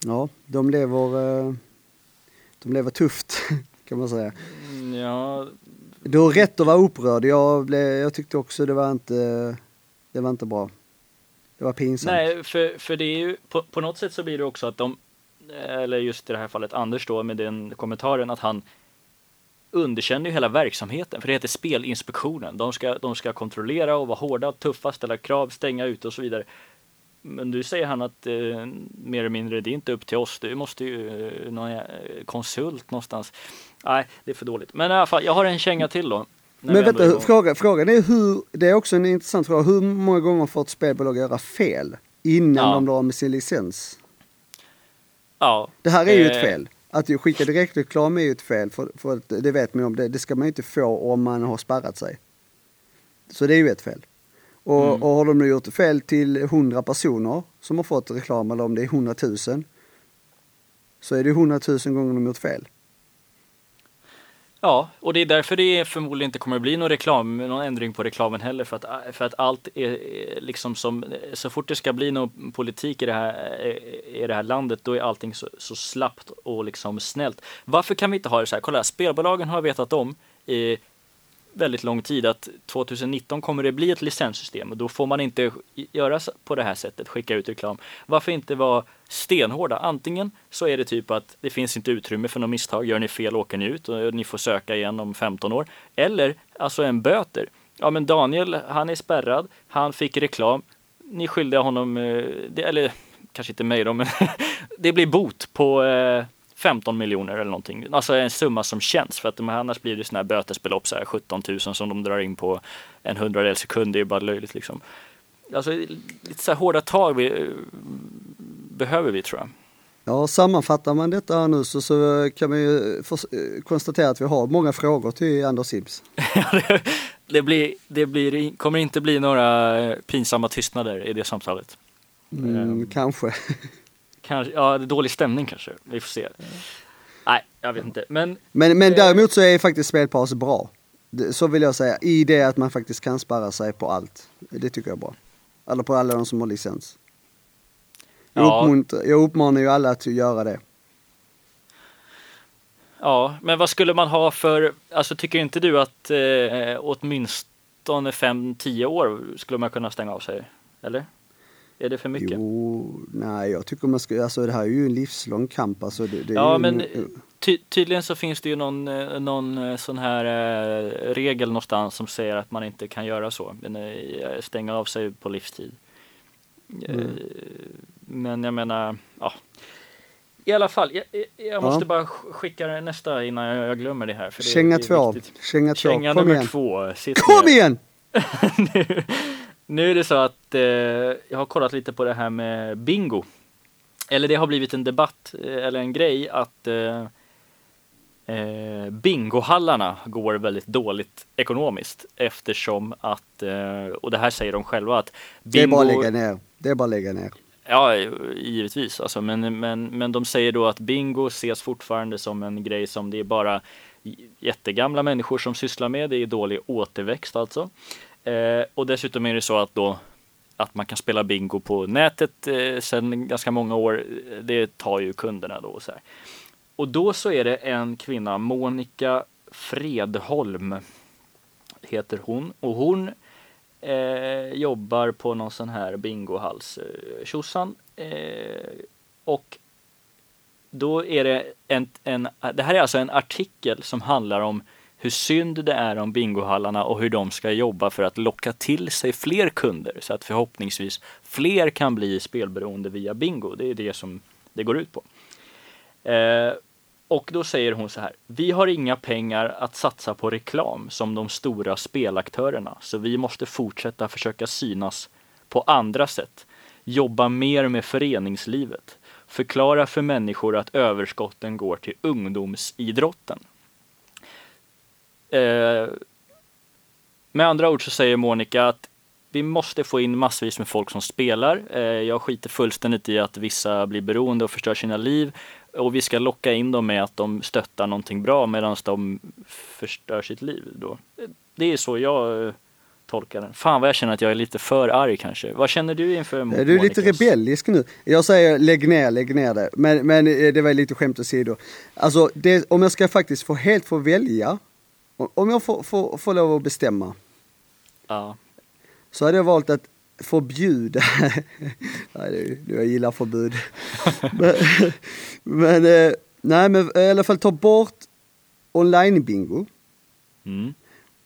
Speaker 3: ja, de lever, eh, de lever tufft kan man säga.
Speaker 2: Mm, Ja,
Speaker 3: Du har rätt att vara upprörd. Jag, blev, jag tyckte också det var inte, det var inte bra. Det var pinsamt.
Speaker 2: Nej, för, för det är ju på, på något sätt så blir det också att de, eller just i det här fallet Anders då med den kommentaren att han underkänner ju hela verksamheten för det heter Spelinspektionen. De ska, de ska kontrollera och vara hårda, tuffa, ställa krav, stänga ute och så vidare. Men nu säger han att eh, mer eller mindre det är inte upp till oss. Du måste ju eh, någon konsult någonstans. Nej, det är för dåligt. Men i alla fall, jag har en känga till då.
Speaker 3: Men vänta, fråga, frågan är hur, det är också en intressant fråga. Hur många gånger får ett spelbolag göra fel innan
Speaker 2: Ja.
Speaker 3: de blir av med sin licens?
Speaker 2: Ja,
Speaker 3: Det här är ju ett
Speaker 2: Eh,
Speaker 3: fel. Att skicka direktreklam är ju ett fel, för, för det vet man ju om. Det, det ska man ju inte få om man har spärrat sig. Så det är ju ett fel. Och,
Speaker 2: Mm.
Speaker 3: och har de nu gjort fel till 100 personer som har fått reklam, eller om det är 100 000, så är det 100 000 gånger de gjort fel.
Speaker 2: Ja, och det är därför det förmodligen inte kommer att bli någon reklam, någon ändring på reklamen heller. För att, för att allt är är liksom som, så fort det ska bli någon politik i det här, i det här landet, då är allting så, så slappt och liksom snällt. Varför kan vi inte ha det så här? Kolla, spelbolagen har vetat om i väldigt lång tid att 2019 kommer det bli ett licenssystem och då får man inte göra på det här sättet, skicka ut reklam. Varför inte vara stenhårda? Antingen så är det typ att det finns inte utrymme för något misstag, gör ni fel åker ni ut och ni får söka igen om 15 år. Eller alltså en böter. Ja men Daniel, han är spärrad, han fick reklam, ni skyldiga honom, eh, eller kanske inte mig då, men det blir bot på eh, 15 miljoner eller någonting. Alltså en summa som känns för att de, annars blir det sådana här bötesbelopp, så här 17 000 som de drar in på en hundradels sekund. Det är bara löjligt liksom. Alltså lite så här hårda tag vi, eh, behöver vi tror jag.
Speaker 3: Ja, sammanfattar man detta här nu så, så kan man ju för, eh, konstatera att vi har många frågor till Anders Sims.
Speaker 2: det, blir, det blir, kommer inte bli några eh, pinsamma tystnader i det samtalet.
Speaker 3: Mm,
Speaker 2: Ehm.
Speaker 3: Kanske.
Speaker 2: Kanske, ja, dålig stämning kanske. Vi får se. Nej, jag vet inte. Men
Speaker 3: Men, men
Speaker 2: Eh.
Speaker 3: däremot så är faktiskt spelpaus bra. Så vill jag säga, i det att man faktiskt kan spärra sig på allt. Det tycker jag är bra. Eller på alla de som har licens. Jag,
Speaker 2: Ja.
Speaker 3: uppmuntrar, jag uppmanar ju alla att göra det.
Speaker 2: Ja, men vad skulle man ha för, alltså tycker inte du att eh, åtminstone 5-10 år skulle man kunna stänga av sig? Eller? Är det för mycket?
Speaker 3: Jo, nej jag tycker man ska, alltså det här är ju en livslång kamp alltså. Det, det
Speaker 2: Ja, men
Speaker 3: en,
Speaker 2: ty tydligen så finns det ju någon, eh, någon eh, sån här eh, regel någonstans som säger att man inte kan göra så. Eh, stänga av sig på livstid. Eh,
Speaker 3: Mm.
Speaker 2: Men jag menar, ja. I alla fall, jag, jag- måste
Speaker 3: Ja.
Speaker 2: bara sk- skicka nästa innan jag, jag glömmer det här. För det,
Speaker 3: Känga
Speaker 2: det är
Speaker 3: två, känga två, kom igen.
Speaker 2: två. Sitt
Speaker 3: Kom
Speaker 2: ner.
Speaker 3: igen!
Speaker 2: nu, är det så att eh, jag har kollat lite på det här med bingo. Eller det har blivit en debatt eh, eller en grej att eh, eh, bingohallarna går väldigt dåligt ekonomiskt eftersom att, eh, och det här säger de själva att
Speaker 3: Det är bara att
Speaker 2: bingo-
Speaker 3: lägga ner. Det är bara att lägga ner.
Speaker 2: Ja, givetvis. Alltså, men, men, men de säger då att bingo ses fortfarande som en grej som det är bara jättegamla människor som sysslar med. Det är dålig återväxt alltså. Eh, och dessutom är det så att då att man kan spela bingo på nätet eh, sedan ganska många år. Det tar ju kunderna då. Och, så här. och då så är det en kvinna, Monica Fredholm heter hon. Och hon eh, jobbar på någon sån här bingohals eh, tjosan. Eh, och då är det en, en, det här är alltså en artikel som handlar om hur synd det är om bingohallarna och hur de ska jobba för att locka till sig fler kunder så att förhoppningsvis fler kan bli spelberoende via bingo. Det är det som det går ut på. Eh, och då säger hon så här. Vi har inga pengar att satsa på reklam som de stora spelaktörerna, så vi måste fortsätta försöka synas på andra sätt. Jobba mer med föreningslivet. Förklara för människor att överskotten går till ungdomsidrotten. Eh, med andra ord så säger Monica att vi måste få in massvis med folk som spelar. Eh, jag skiter fullständigt i att vissa blir beroende och förstör sina liv. Och vi ska locka in dem med att de stöttar någonting bra medan de förstör sitt liv. Då. Det är så jag eh, tolkar den. Fan vad jag känner att jag är lite för arg kanske. Vad känner du inför Monikas?
Speaker 3: Du är lite rebellisk nu. Jag säger lägg ner, lägg ner det. Men, men eh, det var lite skämt åsido. Alltså det, om jag ska faktiskt få helt få välja. Om jag får, får, får lov att bestämma.
Speaker 2: Ja.
Speaker 3: Så hade jag valt att förbjuda, nej jag gillar förbud. men, men, eh, nej men i alla fall ta bort online-bingo.
Speaker 2: Mm.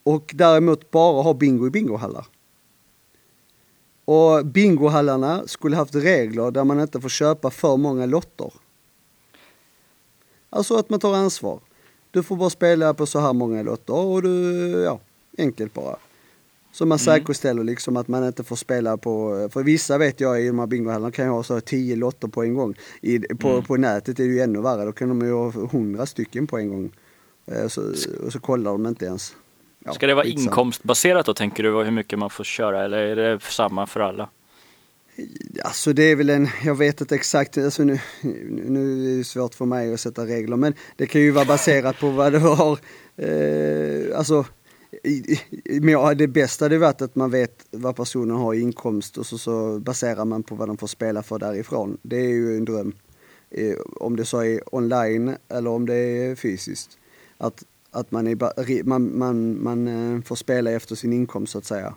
Speaker 3: Och däremot bara ha bingo i bingohallar. Och bingohallarna skulle haft regler där man inte får köpa för många lotter. Alltså att man tar ansvar. Du får bara spela på så här många lotter och du, ja, enkelt bara. Så man
Speaker 2: Mm.
Speaker 3: säkerställer liksom att man inte får spela på, för vissa vet jag i de här bingohallarna kan ju ha så tio lotter på en gång. I, på,
Speaker 2: Mm.
Speaker 3: på nätet är det ju ännu värre, då kan de ju ha hundra stycken på en gång. Eh, Så, och så kollar de inte ens. Ja,
Speaker 2: Ska det vara
Speaker 3: skitsamma.
Speaker 2: inkomstbaserat då tänker du, hur mycket man får köra eller är det samma för alla?
Speaker 3: Alltså det är väl en, jag vet inte exakt, alltså nu, nu är det svårt för mig att sätta regler men det kan ju vara baserat på vad du har, eh, alltså men ja, det bästa hade varit att man vet vad personen har i inkomst och så, så baserar man på vad de får spela för därifrån. Det är ju en dröm. Eh, om det så är online eller om det är fysiskt. Att, att man, är, man, man, man eh, får spela efter sin inkomst så att säga.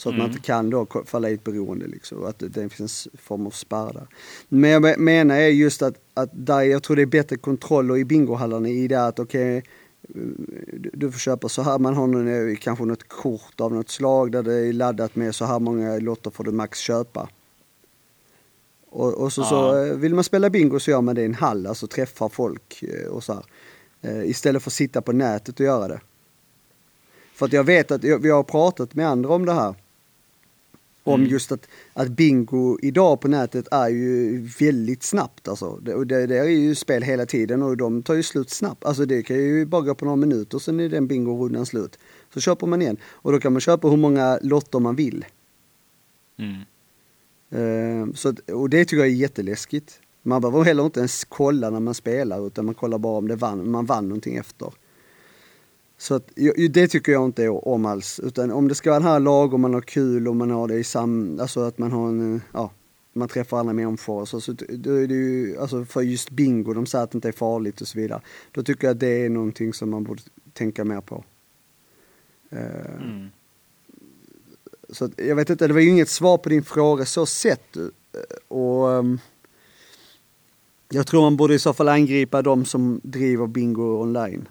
Speaker 3: Så att man
Speaker 2: Mm.
Speaker 3: inte kan då falla i ett beroende liksom, att det, finns en form av spärr där. Men jag me- menar är just att, att där, jag tror det är bättre kontroller i bingohallarna i det att okej, eh, du, får köpa så här, man har någon, eh, kanske något kort av något slag där det är laddat med så här många lotter får du max köpa. Och, och så, så
Speaker 2: Ja.
Speaker 3: eh, vill man spela bingo så gör man det i en hall, alltså träffar folk eh, och så här. Istället för att sitta på nätet och göra det. För att jag vet att vi har pratat med andra om det här. Om
Speaker 2: Mm.
Speaker 3: just att, att bingo idag på nätet är ju väldigt snabbt alltså. Det, det, det är ju spel hela tiden och de tar ju slut snabbt. Alltså det kan ju bara gå på några minuter sen är den bingo-rundan slut. Så köper man igen. Och då kan man köpa hur många lotter man vill.
Speaker 2: Mm.
Speaker 3: Eh, så, och det tycker jag är jätteläskigt. Man behöver heller inte ens kolla när man spelar utan man kollar bara om det vann, man vann någonting efter. Så att, det tycker jag inte om alls. Utan om det ska vara här lagom, man har kul och man har det i sam... Alltså att man har en... Ja, man träffar andra människor. Så, så då är det ju, alltså för just bingo, de säger att det inte är farligt och så vidare. Då tycker jag att det är någonting som man borde tänka mer på. Eh,
Speaker 2: Mm.
Speaker 3: så att, jag vet inte, det var ju inget svar på din fråga så sett. Och ehm, jag tror man borde i så fall angripa de som driver bingo online.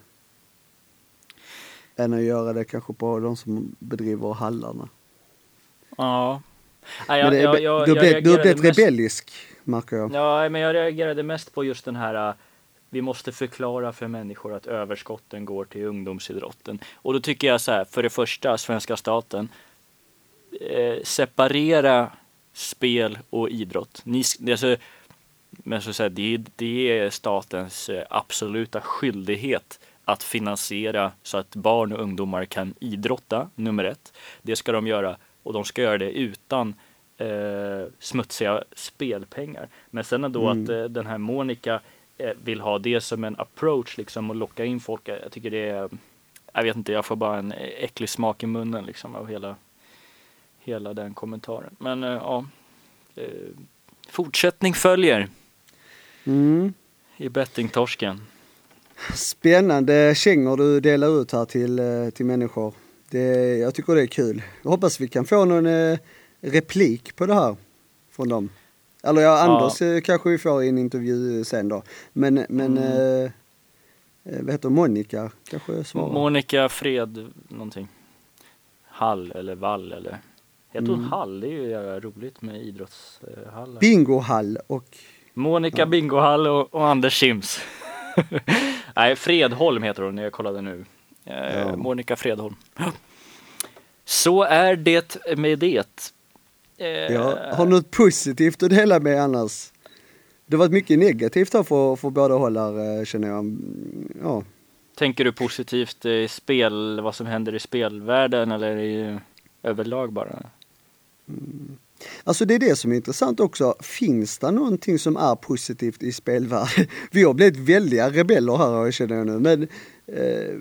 Speaker 3: Än att göra det kanske på de som bedriver hallarna.
Speaker 2: Ja. Nej, jag,
Speaker 3: det,
Speaker 2: jag, jag,
Speaker 3: du, har blivit rebellisk, märker jag.
Speaker 2: Ja, men jag reagerade mest på just den här äh, vi måste förklara för människor att överskotten går till ungdomsidrotten. Och då tycker jag så här, för det första, svenska staten, eh, separera spel och idrott. Ni, alltså, men så att säga, det, det är statens eh, absoluta skyldighet att finansiera så att barn och ungdomar kan idrotta, nummer ett. Det ska de göra och de ska göra det utan eh, smutsiga spelpengar. Men sen då
Speaker 3: Mm.
Speaker 2: att eh, den här Monica eh, vill ha det som en approach liksom och locka in folk. Jag tycker det är, jag vet inte, jag får bara en äcklig smak i munnen liksom av hela, hela den kommentaren. Men eh, ja, eh, fortsättning följer
Speaker 3: Mm.
Speaker 2: i bettingtorsken.
Speaker 3: Spännande kängor du delar ut här till, eh, till människor. Det, jag tycker det är kul. Jag hoppas vi kan få någon eh, replik på det här från dem. Eller ja, Anders eh, kanske vi får i en intervju sen då. Men, men
Speaker 2: Mm.
Speaker 3: eh, vad heter Monica? Kanske svarar.
Speaker 2: Monica Fred någonting. Hall eller Wall eller Heter hon
Speaker 3: Mm.
Speaker 2: Hall? Det är ju roligt med idrottshallar.
Speaker 3: Bingohall och
Speaker 2: Monica Bingohall och, och Anders Sims. Nej, Fredholm heter hon, jag kollade nu. Eh,
Speaker 3: Ja.
Speaker 2: Monica Fredholm. Så är det med det. Eh,
Speaker 3: Ja, har något positivt att dela med annars? Det har varit mycket negativt här för, för båda håll här eh, känner jag. Mm, Ja.
Speaker 2: Tänker du positivt i spel, vad som händer i spelvärlden eller i överlag bara?
Speaker 3: Alltså det är det som är intressant också. Finns det någonting som är positivt i spelvärlden? Vi har blivit väldiga rebeller här känner jag nu. Men eh,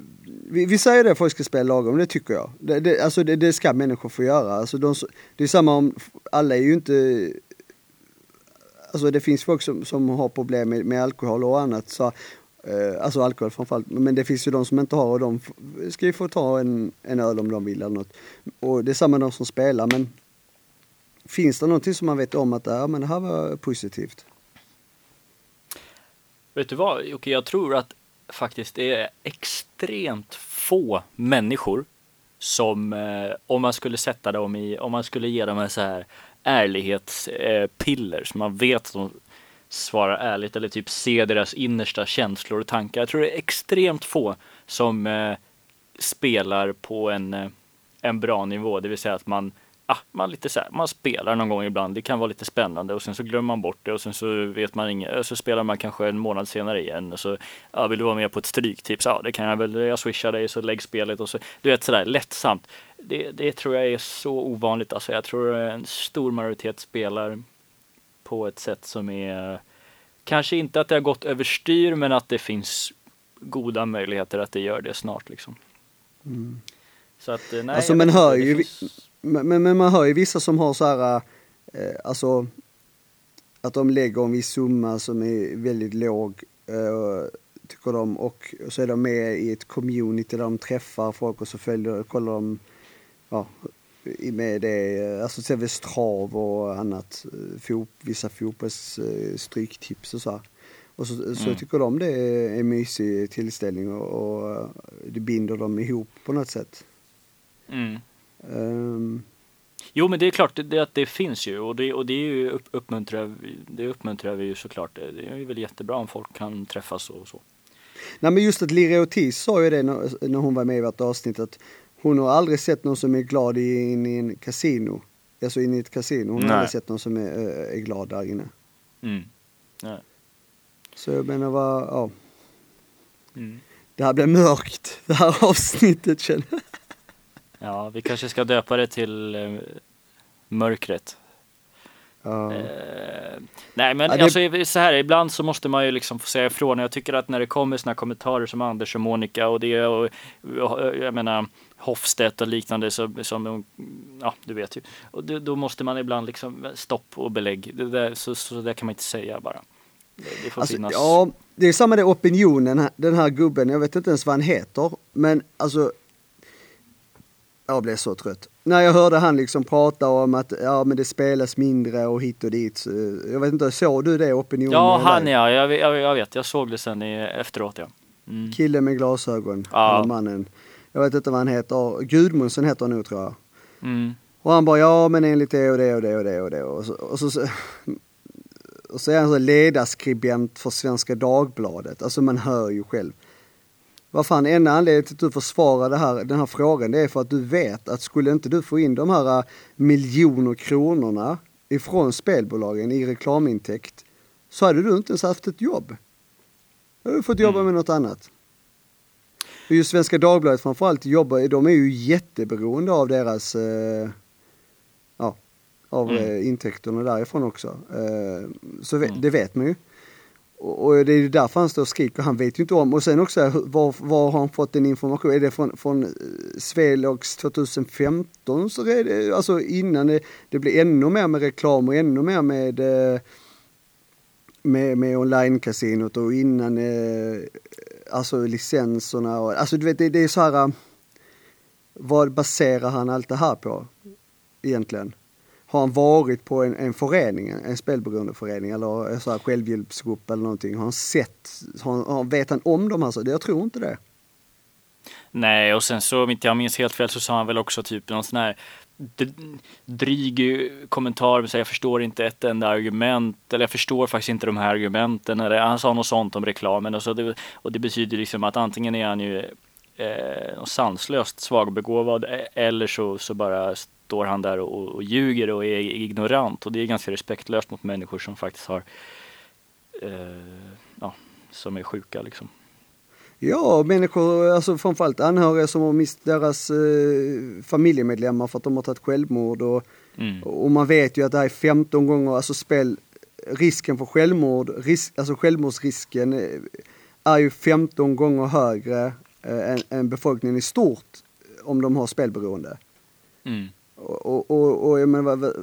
Speaker 3: vi, vi säger det, folk ska spela lagom, det tycker jag. Det, det, alltså det, det ska människor få göra. Alltså de, det är samma om, alla är ju inte Alltså det finns folk som, som har problem med, med alkohol och annat. Så, eh, alltså alkohol framförallt. Men det finns ju de som inte har och de ska ju få ta en, en öl om de vill eller något. Och det är samma de som spelar men Finns det någonting som man vet om att ja, men det här var positivt?
Speaker 2: Vet du vad Jocke, jag tror att faktiskt det är extremt få människor som, eh, om man skulle sätta dem i, om man skulle ge dem en så här ärlighetspiller eh, så man vet att de svarar ärligt eller typ ser deras innersta känslor och tankar. Jag tror det är extremt få som eh, spelar på en, eh, en bra nivå, det vill säga att man ah, man, lite så här, man spelar någon gång ibland, det kan vara lite spännande och sen så glömmer man bort det och sen så vet man inget, så spelar man kanske en månad senare igen och så ja, vill du vara med på ett stryktips, ja det kan jag väl, jag swishar dig så lägg spelet och så, du vet sådär lättsamt. Det, det tror jag är så ovanligt, alltså jag tror en stor majoritet spelar på ett sätt som är kanske inte att det har gått överstyr men att det finns goda möjligheter att det gör det snart liksom. Så att, eh, nej,
Speaker 3: Alltså, man hör ju
Speaker 2: finns-
Speaker 3: Men, men, men man hör ju vissa som har så här, eh, alltså att de lägger en viss summa som är väldigt låg, eh, tycker de, och så är de med i ett community där de träffar folk och så följer, kollar de, ja, med det, eh, alltså till exempel trav och annat, eh, fot, vissa fotbolls eh, stryktips och så här. Och så, så
Speaker 2: Mm.
Speaker 3: tycker de det är en mysig tillställning och, och eh, det binder dem ihop på något sätt.
Speaker 2: Mm.
Speaker 3: Ehm,
Speaker 2: Jo men det är klart, det, att det finns ju och det, och det är ju upp, uppmuntrar, det uppmuntrar vi ju såklart. Det, är väl jättebra om folk kan träffas och så.
Speaker 3: Nej men just att Lira Ortiz sa ju det när, när hon var med i vårt avsnitt att hon har aldrig sett någon som är glad i, in i en kasino. Alltså in i ett kasino. Hon har
Speaker 2: Nej.
Speaker 3: aldrig sett någon som är, eh, är glad där inne.
Speaker 2: Mm. Nej.
Speaker 3: Så jag menar vad, ja.
Speaker 2: Mm.
Speaker 3: Det här blir mörkt, det här avsnittet känner jag.
Speaker 2: Ja, vi kanske ska döpa det till eh, Mörkret.
Speaker 3: Ja.
Speaker 2: Eh, nej men
Speaker 3: Ja, det-
Speaker 2: alltså så här, ibland så måste man ju liksom få säga ifrån. Jag tycker att när det kommer såna här kommentarer som Anders och Monica och det och, och jag menar Hofstedt och liknande så, som, ja du vet ju. Och då, då måste man ibland liksom stopp och belägg. Det där, så, så där kan man inte säga bara. Det, det får
Speaker 3: Alltså,
Speaker 2: finnas.
Speaker 3: ja, det är samma det opinionen, den här gubben, jag vet inte ens vad han heter, men alltså jag blev så trött. När jag hörde han liksom prata om att ja men det spelas mindre och hit och dit. Jag vet inte, såg du det opinionen?
Speaker 2: Ja, han ja, jag, vet- jag, jag vet. Jag såg det sen i, efteråt ja. Mm.
Speaker 3: Killen med glasögon,
Speaker 2: Ja.
Speaker 3: mannen. Jag vet inte vad han heter, Gudmundsen heter han nog tror jag.
Speaker 2: Mm.
Speaker 3: Och han bara ja men enligt det och det och det och det och det och så, och så, och så är han så ledarskribent för Svenska Dagbladet. Alltså man hör ju själv. Vad fan, enda anledningen till att du försvarar här, den här frågan det är för att du vet att skulle inte du få in de här äh, miljoner kronorna ifrån spelbolagen i reklamintäkt så hade du inte ens haft ett jobb. Då hade du fått jobba med något annat. Och just Svenska Dagbladet framförallt jobbar, de är ju jätteberoende av deras, eh, ja, av
Speaker 2: Mm.
Speaker 3: eh, intäkterna därifrån också. Eh, så
Speaker 2: Mm.
Speaker 3: det vet man ju. Och, det är ju därför han står och skriker, han vet ju inte om. Och sen också, var, var har han fått den information? Är det från, från eh, Svelox 2015? Så är det, alltså innan det, det blir ännu mer med reklam och ännu mer med eh, med, med online-kasinot och innan eh, alltså licenserna och alltså du vet det, det är så här vad baserar han allt det här på egentligen? Har han varit på en, en förening, en spelberoendeförening eller en här självhjälpsgrupp eller någonting? Har han sett, har, han- vet han om de här sakerna? Jag tror inte det.
Speaker 2: Nej, och sen så om inte jag minns helt fel så sa han väl också typ någon sån här dryg kommentar, så jag förstår inte ett enda argument, eller jag förstår faktiskt inte de här argumenten. Eller, han sa något sånt om reklamen och, så det, och det betyder liksom att antingen är han ju eh, sanslöst svagbegåvad e-, eller så, så bara står han där och, och ljuger och är ignorant och det är ganska respektlöst mot människor som faktiskt har eh, ja, som är sjuka liksom.
Speaker 3: Ja, människor, alltså framförallt anhöriga som har mist deras eh, familjemedlemmar för att de har tagit självmord och,
Speaker 2: Mm.
Speaker 3: och man vet ju att det här är 15 gånger, alltså spel, risken för självmord, risk, alltså självmordsrisken eh, är ju 15 gånger högre eh, än, än befolkningen i stort om de har spelberoende.
Speaker 2: Mm.
Speaker 3: Och, och, och, och jag menar,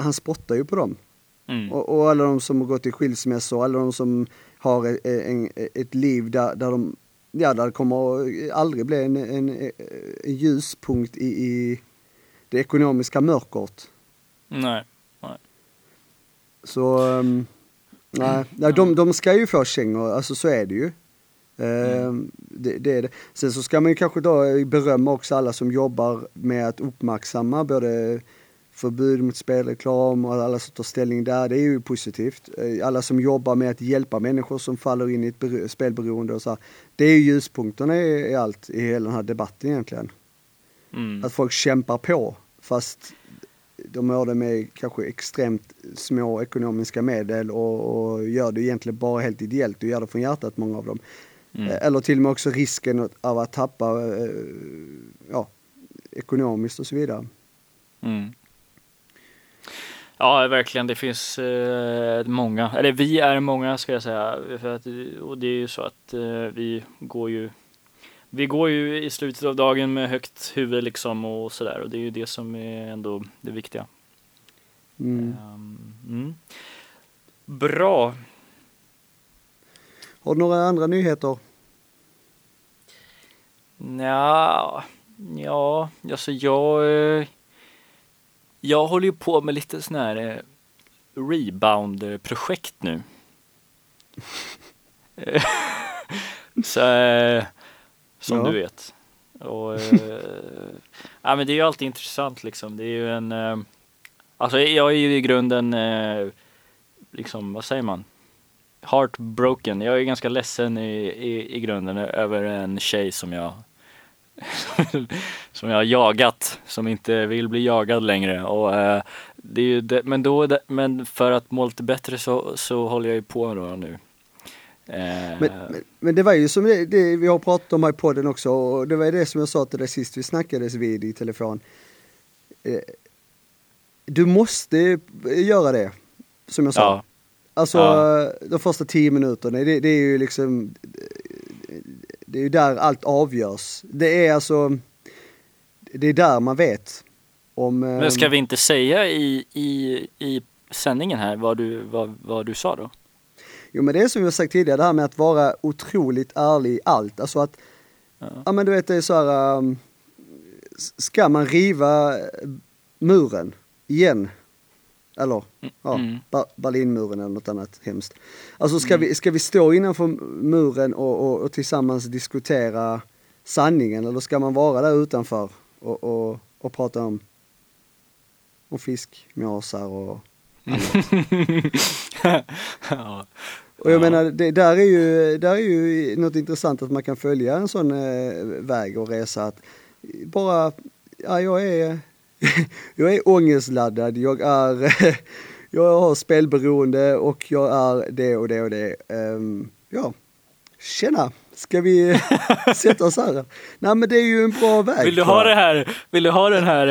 Speaker 3: han spottar ju på dem.
Speaker 2: Mm.
Speaker 3: Och, och alla de som har gått i skilsmässor, alla de som har ett, en, ett liv där, där de, ja där det kommer aldrig bli en, en, en ljuspunkt i, i det ekonomiska mörkret.
Speaker 2: Nej.
Speaker 3: Så, um, nej, nej de, de ska ju få kängor, alltså så är det ju. Ehm, det, det är det. Sen så ska man ju kanske då berömma också alla som jobbar med att uppmärksamma både förbud mot spelreklam och alla som tar ställning där, det är ju positivt. Eh, Alla som jobbar med att hjälpa människor som faller in i ett bero- spelberoende och så här. Det är ju ljuspunkterna i, i allt, i hela den här debatten egentligen.
Speaker 2: Mm.
Speaker 3: Att folk kämpar på fast de gör det med kanske extremt små ekonomiska medel och, och gör det egentligen bara helt ideellt och gör det från hjärtat många av dem.
Speaker 2: Mm.
Speaker 3: Eh, Eller till och med också risken av att tappa eh, ja, ekonomiskt och så vidare.
Speaker 2: Mm. Ja, verkligen. Det finns eh, många, eller vi är många ska jag säga. För att, och det är ju så att eh, vi går ju vi går ju i slutet av dagen med högt huvud liksom och sådär och det är ju det som är ändå det viktiga.
Speaker 3: Mm.
Speaker 2: Ehm, mm. Bra.
Speaker 3: Har du några andra nyheter?
Speaker 2: Ja, ja, alltså jag, eh, jag håller ju på med lite sån här eh, rebound-projekt nu. Så, eh, som
Speaker 3: Ja.
Speaker 2: du vet. Och, ja, men det är ju alltid intressant liksom. Det är ju en, alltså jag är ju i grunden, liksom, vad säger man? Heartbroken. Jag är ganska ledsen i, i, i grunden över en tjej som jag som jag har jagat, som inte vill bli jagad längre. Och, eh, det är ju det, men, då, men för att må lite bättre så, så håller jag ju på då nu. Eh,
Speaker 3: Men, men, men det var ju som det, det vi har pratat om här i podden också och det var det som jag sa till dig sist vi snackades vid i telefon. Eh, Du måste göra det, som jag sa.
Speaker 2: ja,
Speaker 3: Alltså
Speaker 2: Ja.
Speaker 3: de första tio minuterna, det, det är ju liksom Det är ju där allt avgörs. Det är alltså Det är där man vet om
Speaker 2: men ska
Speaker 3: ehm,
Speaker 2: vi inte säga i, i, i sändningen här vad du, vad, vad du sa då?
Speaker 3: Jo men det är som jag sagt tidigare, det här med att vara otroligt ärlig i allt. Alltså att, ja,
Speaker 2: Ja.
Speaker 3: men du vet det är så här, um, ska man riva muren igen? Eller, ja,
Speaker 2: Mm.
Speaker 3: Ba- Berlinmuren eller något annat hemskt. Alltså ska, vi, ska vi stå innanför muren och, och, och tillsammans diskutera sanningen eller ska man vara där utanför och, och, och prata om, om fiskmåsar och
Speaker 2: ja.
Speaker 3: Och jag
Speaker 2: Ja.
Speaker 3: menar, det, där, är ju, där är ju något intressant att man kan följa en sån eh, väg och resa. Att bara, ja jag är, jag är ångestladdad, jag är, jag har spelberoende och jag är det och det och det. Ehm, ja, tjena, ska vi sätta oss här? Nej men det är ju en bra väg.
Speaker 2: Vill du ha det här, vill du ha den här,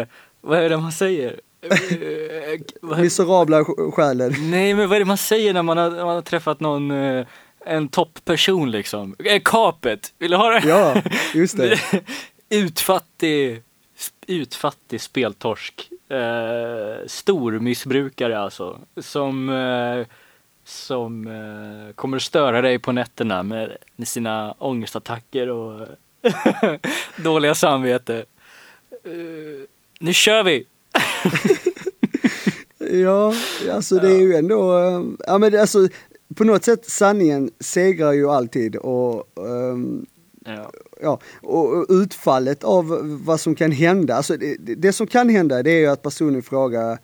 Speaker 2: eh, vad är det man säger? Eh,
Speaker 3: Miserabla sj- själen.
Speaker 2: Nej, men vad är det man säger när man har, man har träffat någon, eh, en toppperson liksom? Kapet, vill du ha det?
Speaker 3: Ja, just det.
Speaker 2: Utfattig, utfattig speltorsk. Eh, stor missbrukare alltså. Som, eh, som eh, kommer att störa dig på nätterna med, med sina ångestattacker och dåliga samvete. Uh, nu kör vi!
Speaker 3: Ja, alltså det är ju ändå, eh, ja men alltså på något sätt sanningen segrar ju alltid och um,
Speaker 2: Ja.
Speaker 3: ja, och utfallet av vad som kan hända, alltså det, det som kan hända det är ju att personen i fråga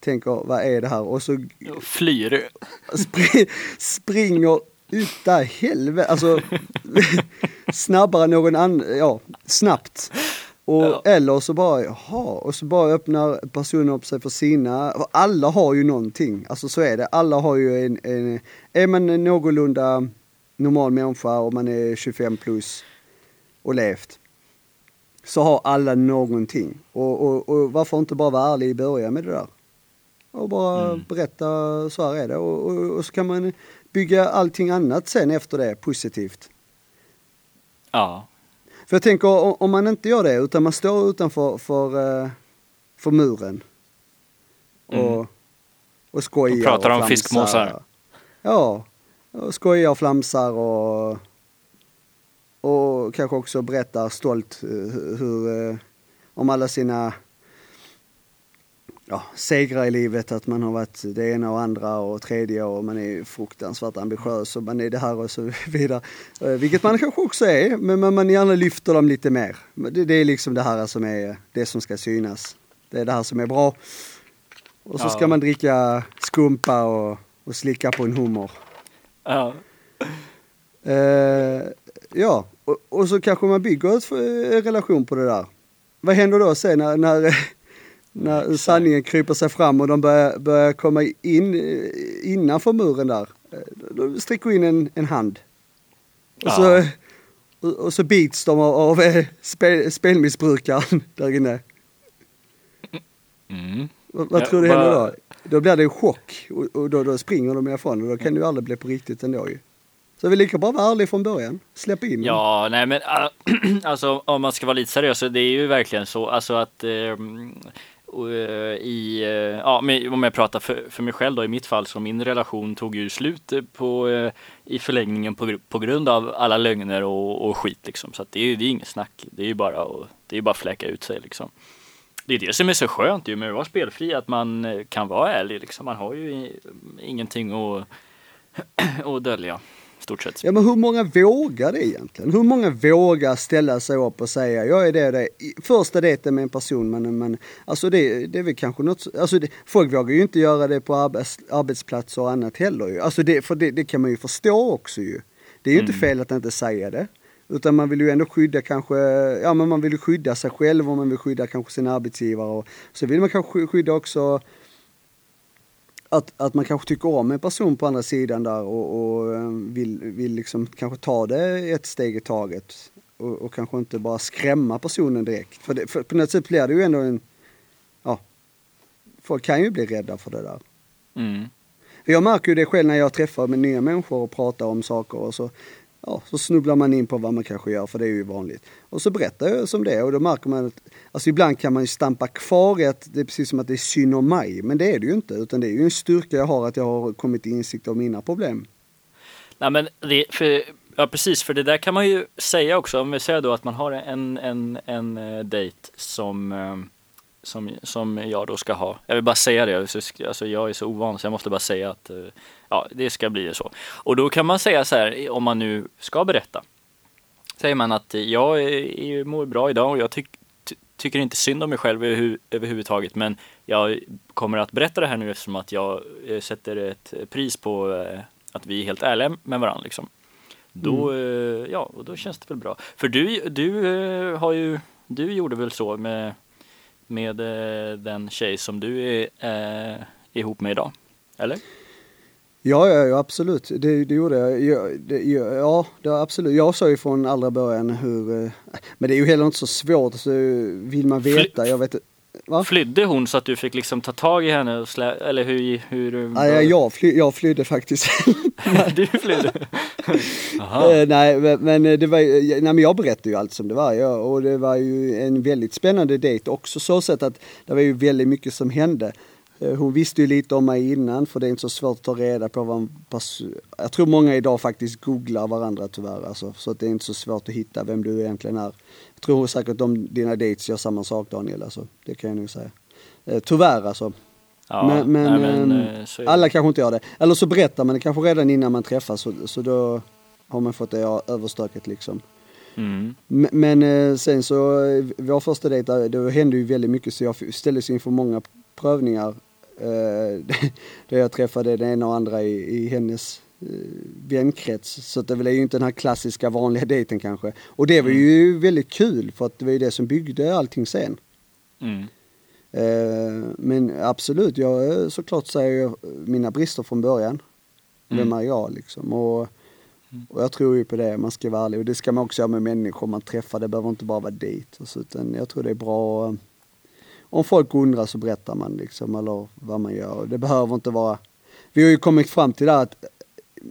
Speaker 3: tänker vad är det här och så
Speaker 2: Och Flyr.
Speaker 3: spri, springer utav helvete, alltså snabbare än någon annan, ja snabbt. Och,
Speaker 2: Ja.
Speaker 3: Eller så bara, jaha, och så bara öppnar personen upp sig för sina, för alla har ju någonting, alltså så är det, alla har ju en, en är man någorlunda normal människa och man är 25 plus och levt, så har alla någonting. Och, och, och varför inte bara vara ärlig i början med det där? Och bara
Speaker 2: Mm.
Speaker 3: berätta, så här är det. Och, och, och så kan man bygga allting annat sen efter det positivt.
Speaker 2: Ja.
Speaker 3: För jag tänker om man inte gör det utan man står utanför för, eh, för muren och,
Speaker 2: Mm.
Speaker 3: och skojar
Speaker 2: Och pratar om
Speaker 3: flamsar.
Speaker 2: fiskmåsar.
Speaker 3: Ja, och skojar och flamsar och, och kanske också berättar stolt eh, hur, hur, eh, om alla sina ja, segrar i livet, att man har varit det ena och andra och tredje och man är fruktansvärt ambitiös och man är det här och så vidare. Eh, Vilket man kanske också är, men man, man gärna lyfter dem lite mer. Det, det är liksom det här som är det som ska synas. Det är det här som är bra. Och så
Speaker 2: Ja.
Speaker 3: ska man dricka skumpa och, och slicka på en hummer.
Speaker 2: Ja.
Speaker 3: Eh, ja, och, och så kanske man bygger en relation på det där. Vad händer då sen när, när, när sanningen kryper sig fram och de börjar, börjar komma in eh, innanför muren där? Eh, Då sträcker in en, en hand. Och,
Speaker 2: Ja.
Speaker 3: så, och, och så bits de av, av eh, spel, spelmissbrukaren där inne.
Speaker 2: Mm.
Speaker 3: Vad, vad
Speaker 2: Ja,
Speaker 3: tror du händer då? Då blir det en chock och, och då, då springer de ifrån och då kan det ju aldrig bli på riktigt ändå ju. Så vi lika bra vara ärlig från början. Släpp in.
Speaker 2: Ja, nej men äh, alltså om man ska vara lite seriös, så det är ju verkligen så alltså att äh, i, eh, ja, men om jag pratar för, för mig själv då i mitt fall så min relation tog ju slut på, eh, i förlängningen på, på grund av alla lögner och, och skit liksom. Så att det är ju det är inget snack. Det är ju bara att, det är bara att ut sig liksom. Det är det som är så skönt ju med att vara spelfri, att man eh, kan vara ärlig liksom. Man har ju ingenting att, att dölja, stort sett.
Speaker 3: Ja men hur många vågar det egentligen? Hur många vågar ställa sig upp och säga jag är det och det. Första dejten med en person men, men alltså det, det är väl kanske något, alltså det, folk vågar ju inte göra det på arbets, arbetsplatser och annat heller ju. Alltså det, för det, det kan man ju förstå också ju. Det är ju inte fel att inte säga det. Utan man vill ju ändå skydda kanske, ja men man vill skydda sig själv och man vill skydda kanske sin arbetsgivare och så vill man kanske skydda också att, att man kanske tycker om en person på andra sidan där och, och eh, vill, vill liksom kanske ta det ett steg i taget. Och, och kanske inte bara skrämma personen direkt. För, det, för på något sätt blir det ju ändå en, ja, folk kan ju bli rädda för det där.
Speaker 2: Mm.
Speaker 3: Jag märker ju det själv när jag träffar med nya människor och pratar om saker och så, ja, så snubblar man in på vad man kanske gör, för det är ju vanligt. Och så berättar jag som det är och då märker man att, alltså ibland kan man ju stampa kvar i att det är precis som att det är synd om mig, men det är det ju inte, utan det är ju en styrka jag har att jag har kommit till insikt om mina problem.
Speaker 2: Nej men det, för, ja precis, för det där kan man ju säga också. Om vi säger då att man har en, en, en eh, dejt som, eh, som, som jag då ska ha. Jag vill bara säga det, alltså jag är så ovan så jag måste bara säga att eh, ja, det ska bli så. Och då kan man säga så här, om man nu ska berätta. Säger man att jag är, mår bra idag och jag tyck, ty, tycker inte synd om mig själv överhu, överhuvudtaget. Men jag kommer att berätta det här nu eftersom att jag eh, sätter ett pris på eh, att vi är helt ärliga med varandra. Liksom. Då, eh, ja, och då känns det väl bra. För du, du eh, har ju, du gjorde väl så med, med eh, den tjej som du är eh, ihop med idag? Eller?
Speaker 3: Ja, ja, ja absolut. Det, det gjorde jag. Ja, det, ja, det, absolut. Jag sa ju från allra början hur... eh, Men det är ju heller inte så svårt. Så vill man veta, jag vet Va?
Speaker 2: Flydde hon så att du fick liksom ta tag i henne och slä, eller hur? hur
Speaker 3: Nej, jag, jag, fly, jag flydde faktiskt.
Speaker 2: du flydde?
Speaker 3: Eh, nej, men- det var nej, men jag berättade ju allt som det var. Ja, och det var ju en väldigt spännande dejt också så sätt att det var ju väldigt mycket som hände. Eh, Hon visste ju lite om mig innan för det är inte så svårt att ta reda på vad en pers- Jag tror många idag faktiskt googlar varandra tyvärr alltså, så att det är inte så svårt att hitta vem du egentligen är. Jag tror säkert om dina dates gör samma sak Daniel alltså, det kan jag nog säga. Eh, Tyvärr alltså.
Speaker 2: Ja,
Speaker 3: men men,
Speaker 2: nej, men, eh, det.
Speaker 3: alla kanske inte gör det. Eller så berättar man det kanske redan innan man träffas så, så då har man fått det överstökat liksom.
Speaker 2: Mm.
Speaker 3: Men, men eh, sen så, eh, vår första dejt, då hände ju väldigt mycket så jag ställdes inför många prövningar. Eh, där jag träffade den ena och andra i, i hennes eh, vänkrets. Så att det var ju inte den här klassiska vanliga dejten kanske. Och det var ju väldigt kul för att det var ju det som byggde allting sen.
Speaker 2: Mm.
Speaker 3: Eh, men absolut, jag eh, såklart säger jag mina brister från början. Vem
Speaker 2: Mm.
Speaker 3: är jag liksom? Och, och jag tror ju på det, man ska vara ärlig. Och det ska man också göra med människor man träffar. Det behöver inte bara vara dejt. Utan jag tror det är bra. eh, Om folk undrar så berättar man liksom, eller vad man gör. Det behöver inte vara... Vi har ju kommit fram till det att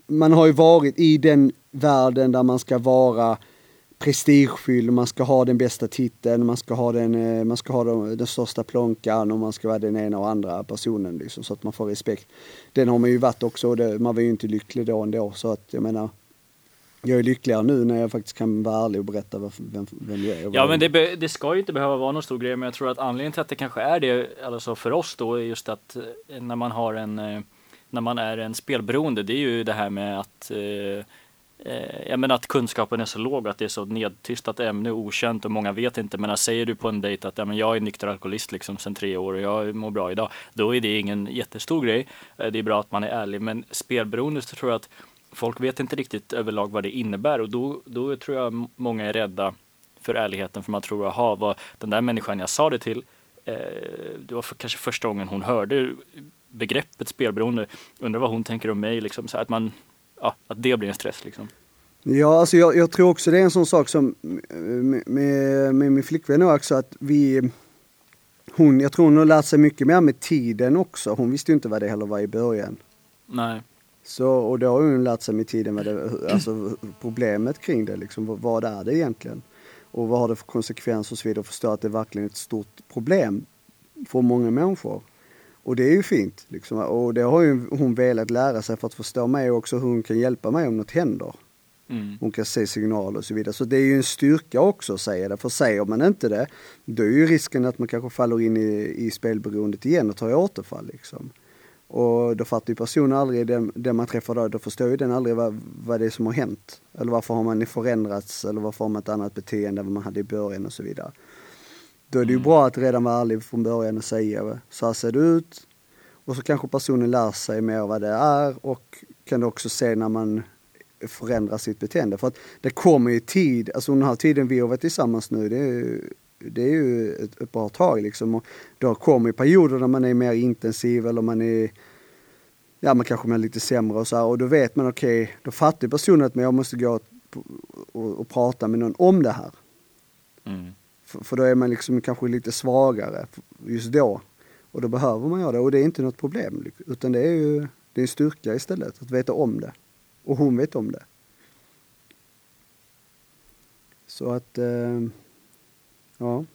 Speaker 3: man har ju varit i den världen där man ska vara prestigefylld, man ska ha den bästa titeln, man ska ha den, eh, man ska ha den, den största plånkan och man ska vara den ena och andra personen liksom, så att man får respekt. Den har man ju varit också och det, man var ju inte lycklig då ändå så att jag menar jag är lyckligare nu när jag faktiskt kan vara ärlig och berätta vem, vem jag är.
Speaker 2: Ja men det, det ska ju inte behöva vara någon stor grej men jag tror att anledningen till att det kanske är det, alltså för oss då, är just att eh, när man har en, eh, när man är en spelberoende, det är ju det här med att eh, eh jag menar att kunskapen är så låg att det är så nedtystat ämne, okänt och många vet inte. Men säger du på en dejt att ja, men jag är nykter alkoholist liksom sedan tre år och jag mår bra idag, då är det ingen jättestor grej. Eh, det är bra att man är ärlig, men spelberoende så tror jag att folk vet inte riktigt överlag vad det innebär och då, då tror jag många är rädda för ärligheten för man tror, jaha, vad den där människan jag sa det till, eh, det var för, kanske första gången hon hörde begreppet spelberoende, undrar vad hon tänker om mig, liksom, så att man, ja, att det blir en stress liksom.
Speaker 3: Ja, alltså jag, jag tror också det är en sån sak som med, med, med min flickvän också att vi hon, jag tror hon har lärt sig mycket mer med tiden också. Hon visste ju inte vad det heller var i början.
Speaker 2: Nej.
Speaker 3: Så, och då har hon lärt sig med tiden vad det, alltså problemet kring det liksom. Vad, vad är det egentligen? Och vad har det för konsekvenser och så vidare. Och förstå att det är verkligen ett stort problem för många människor. Och det är ju fint liksom. Och det har ju hon velat lära sig för att förstå mig också hur hon kan hjälpa mig om något händer.
Speaker 2: Mm.
Speaker 3: Hon kan se signaler och så vidare. Så det är ju en styrka också att säga det. För säger man inte det, då är ju risken att man kanske faller in i, i spelberoendet igen och tar återfall. Liksom. Och då fattar ju personen aldrig, den, den man träffar då, då förstår ju den aldrig vad, vad det är som har hänt. Eller varför har man förändrats eller varför har man ett annat beteende än vad man hade i början och så vidare. Då är det ju bra att redan vara ärlig från början och säga så här ser det ut. Och så kanske personen lär sig mer vad det är och kan också se när man förändrar sitt beteende. För att det kommer ju tid, alltså under den här tiden vi har varit tillsammans nu, det är ju, det är ju ett, ett bra tag liksom. Och då kommer ju perioder när man är mer intensiv eller man är Ja man kanske är lite sämre och så här, och då vet man okej, då fattar personen att jag måste gå och, och, och prata med någon om det här.
Speaker 2: Mm.
Speaker 3: För, för då är man liksom kanske lite svagare just då. Och då behöver man göra det och det är inte något problem. Utan det är ju det är en styrka istället att veta om det. Och hon vet om det. Så att, eh, ja.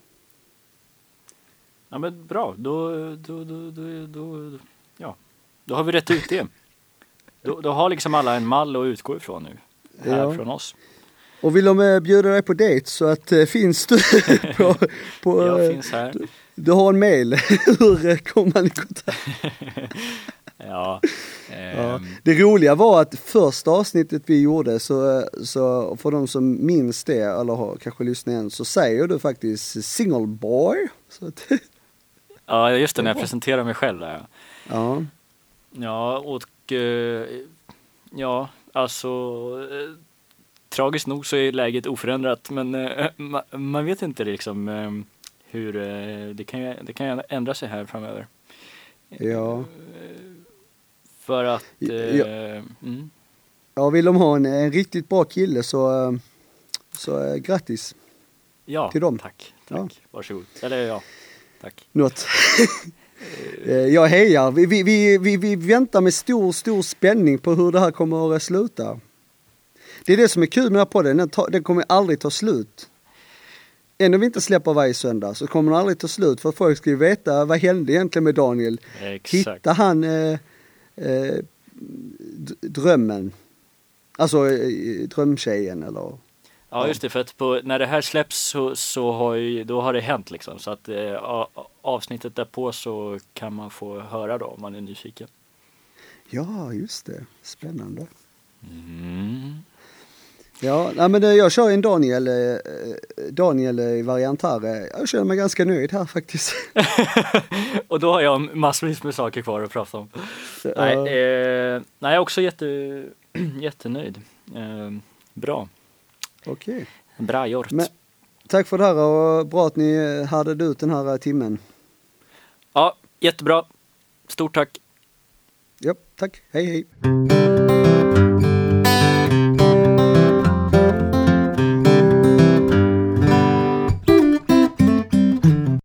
Speaker 2: Ja men bra, då, då, då, då, då, ja. då har vi rätt ut det. Då, då har liksom alla en mall att utgå ifrån nu. Här
Speaker 3: Ja.
Speaker 2: från oss.
Speaker 3: Och vill de eh, bjuda dig på dejt så att eh, finns du på, på
Speaker 2: Jag
Speaker 3: eh,
Speaker 2: finns här.
Speaker 3: du har en mail. Hur eh, kommer man i kontakt?
Speaker 2: Ja.
Speaker 3: Ja.
Speaker 2: ehm,
Speaker 3: Det roliga var att första avsnittet vi gjorde så, så för de som minns det eller har kanske lyssnat igen så säger du faktiskt single boy.
Speaker 2: Ja, just det, när jag presenterar mig själv där. ja.
Speaker 3: ja.
Speaker 2: Och eh, ja, alltså eh, tragiskt nog så är läget oförändrat, men eh, ma, man vet inte liksom eh, hur eh, det kan det kan ändra sig här framöver.
Speaker 3: Ja.
Speaker 2: För att
Speaker 3: Ja.
Speaker 2: eh, mm,
Speaker 3: ja, vill de ha en, en riktigt bra kille så, eh, så eh, grattis.
Speaker 2: ja,
Speaker 3: Till dem.
Speaker 2: tack, tack, varsågod. Eller ja, tack.
Speaker 3: Något. Eh, Jag hejar. Vi, vi, vi, vi väntar med stor, stor spänning på hur det här kommer att sluta. Det är det som är kul med den här podden. Den, tar, den kommer aldrig ta slut. Även om vi inte släpper varje söndag så kommer den aldrig ta slut för folk ska ju veta vad hände egentligen med Daniel.
Speaker 2: Exakt.
Speaker 3: Hittade han eh, eh, drömmen? Alltså eh, drömtjejen eller?
Speaker 2: Ja just det, för att på, när det här släpps så, så har ju, då har det hänt liksom. Så att eh, avsnittet därpå så kan man få höra då om man är nyfiken.
Speaker 3: Ja, just det. Spännande.
Speaker 2: Mm.
Speaker 3: Ja, nej, men jag kör en Daniel, eh, Daniel variant här. Eh, Jag känner mig ganska nöjd här faktiskt.
Speaker 2: Och då har jag massvis med saker kvar att prata om. Nej,
Speaker 3: Ja.
Speaker 2: eh, nej jag är också jätte, jättenöjd. Eh, bra.
Speaker 3: Okej.
Speaker 2: Bra gjort.
Speaker 3: Men- Tack för det här och bra att ni hade ut den här eh, timmen.
Speaker 2: Ja, jättebra. Stort tack.
Speaker 3: Ja, tack. Hej hej.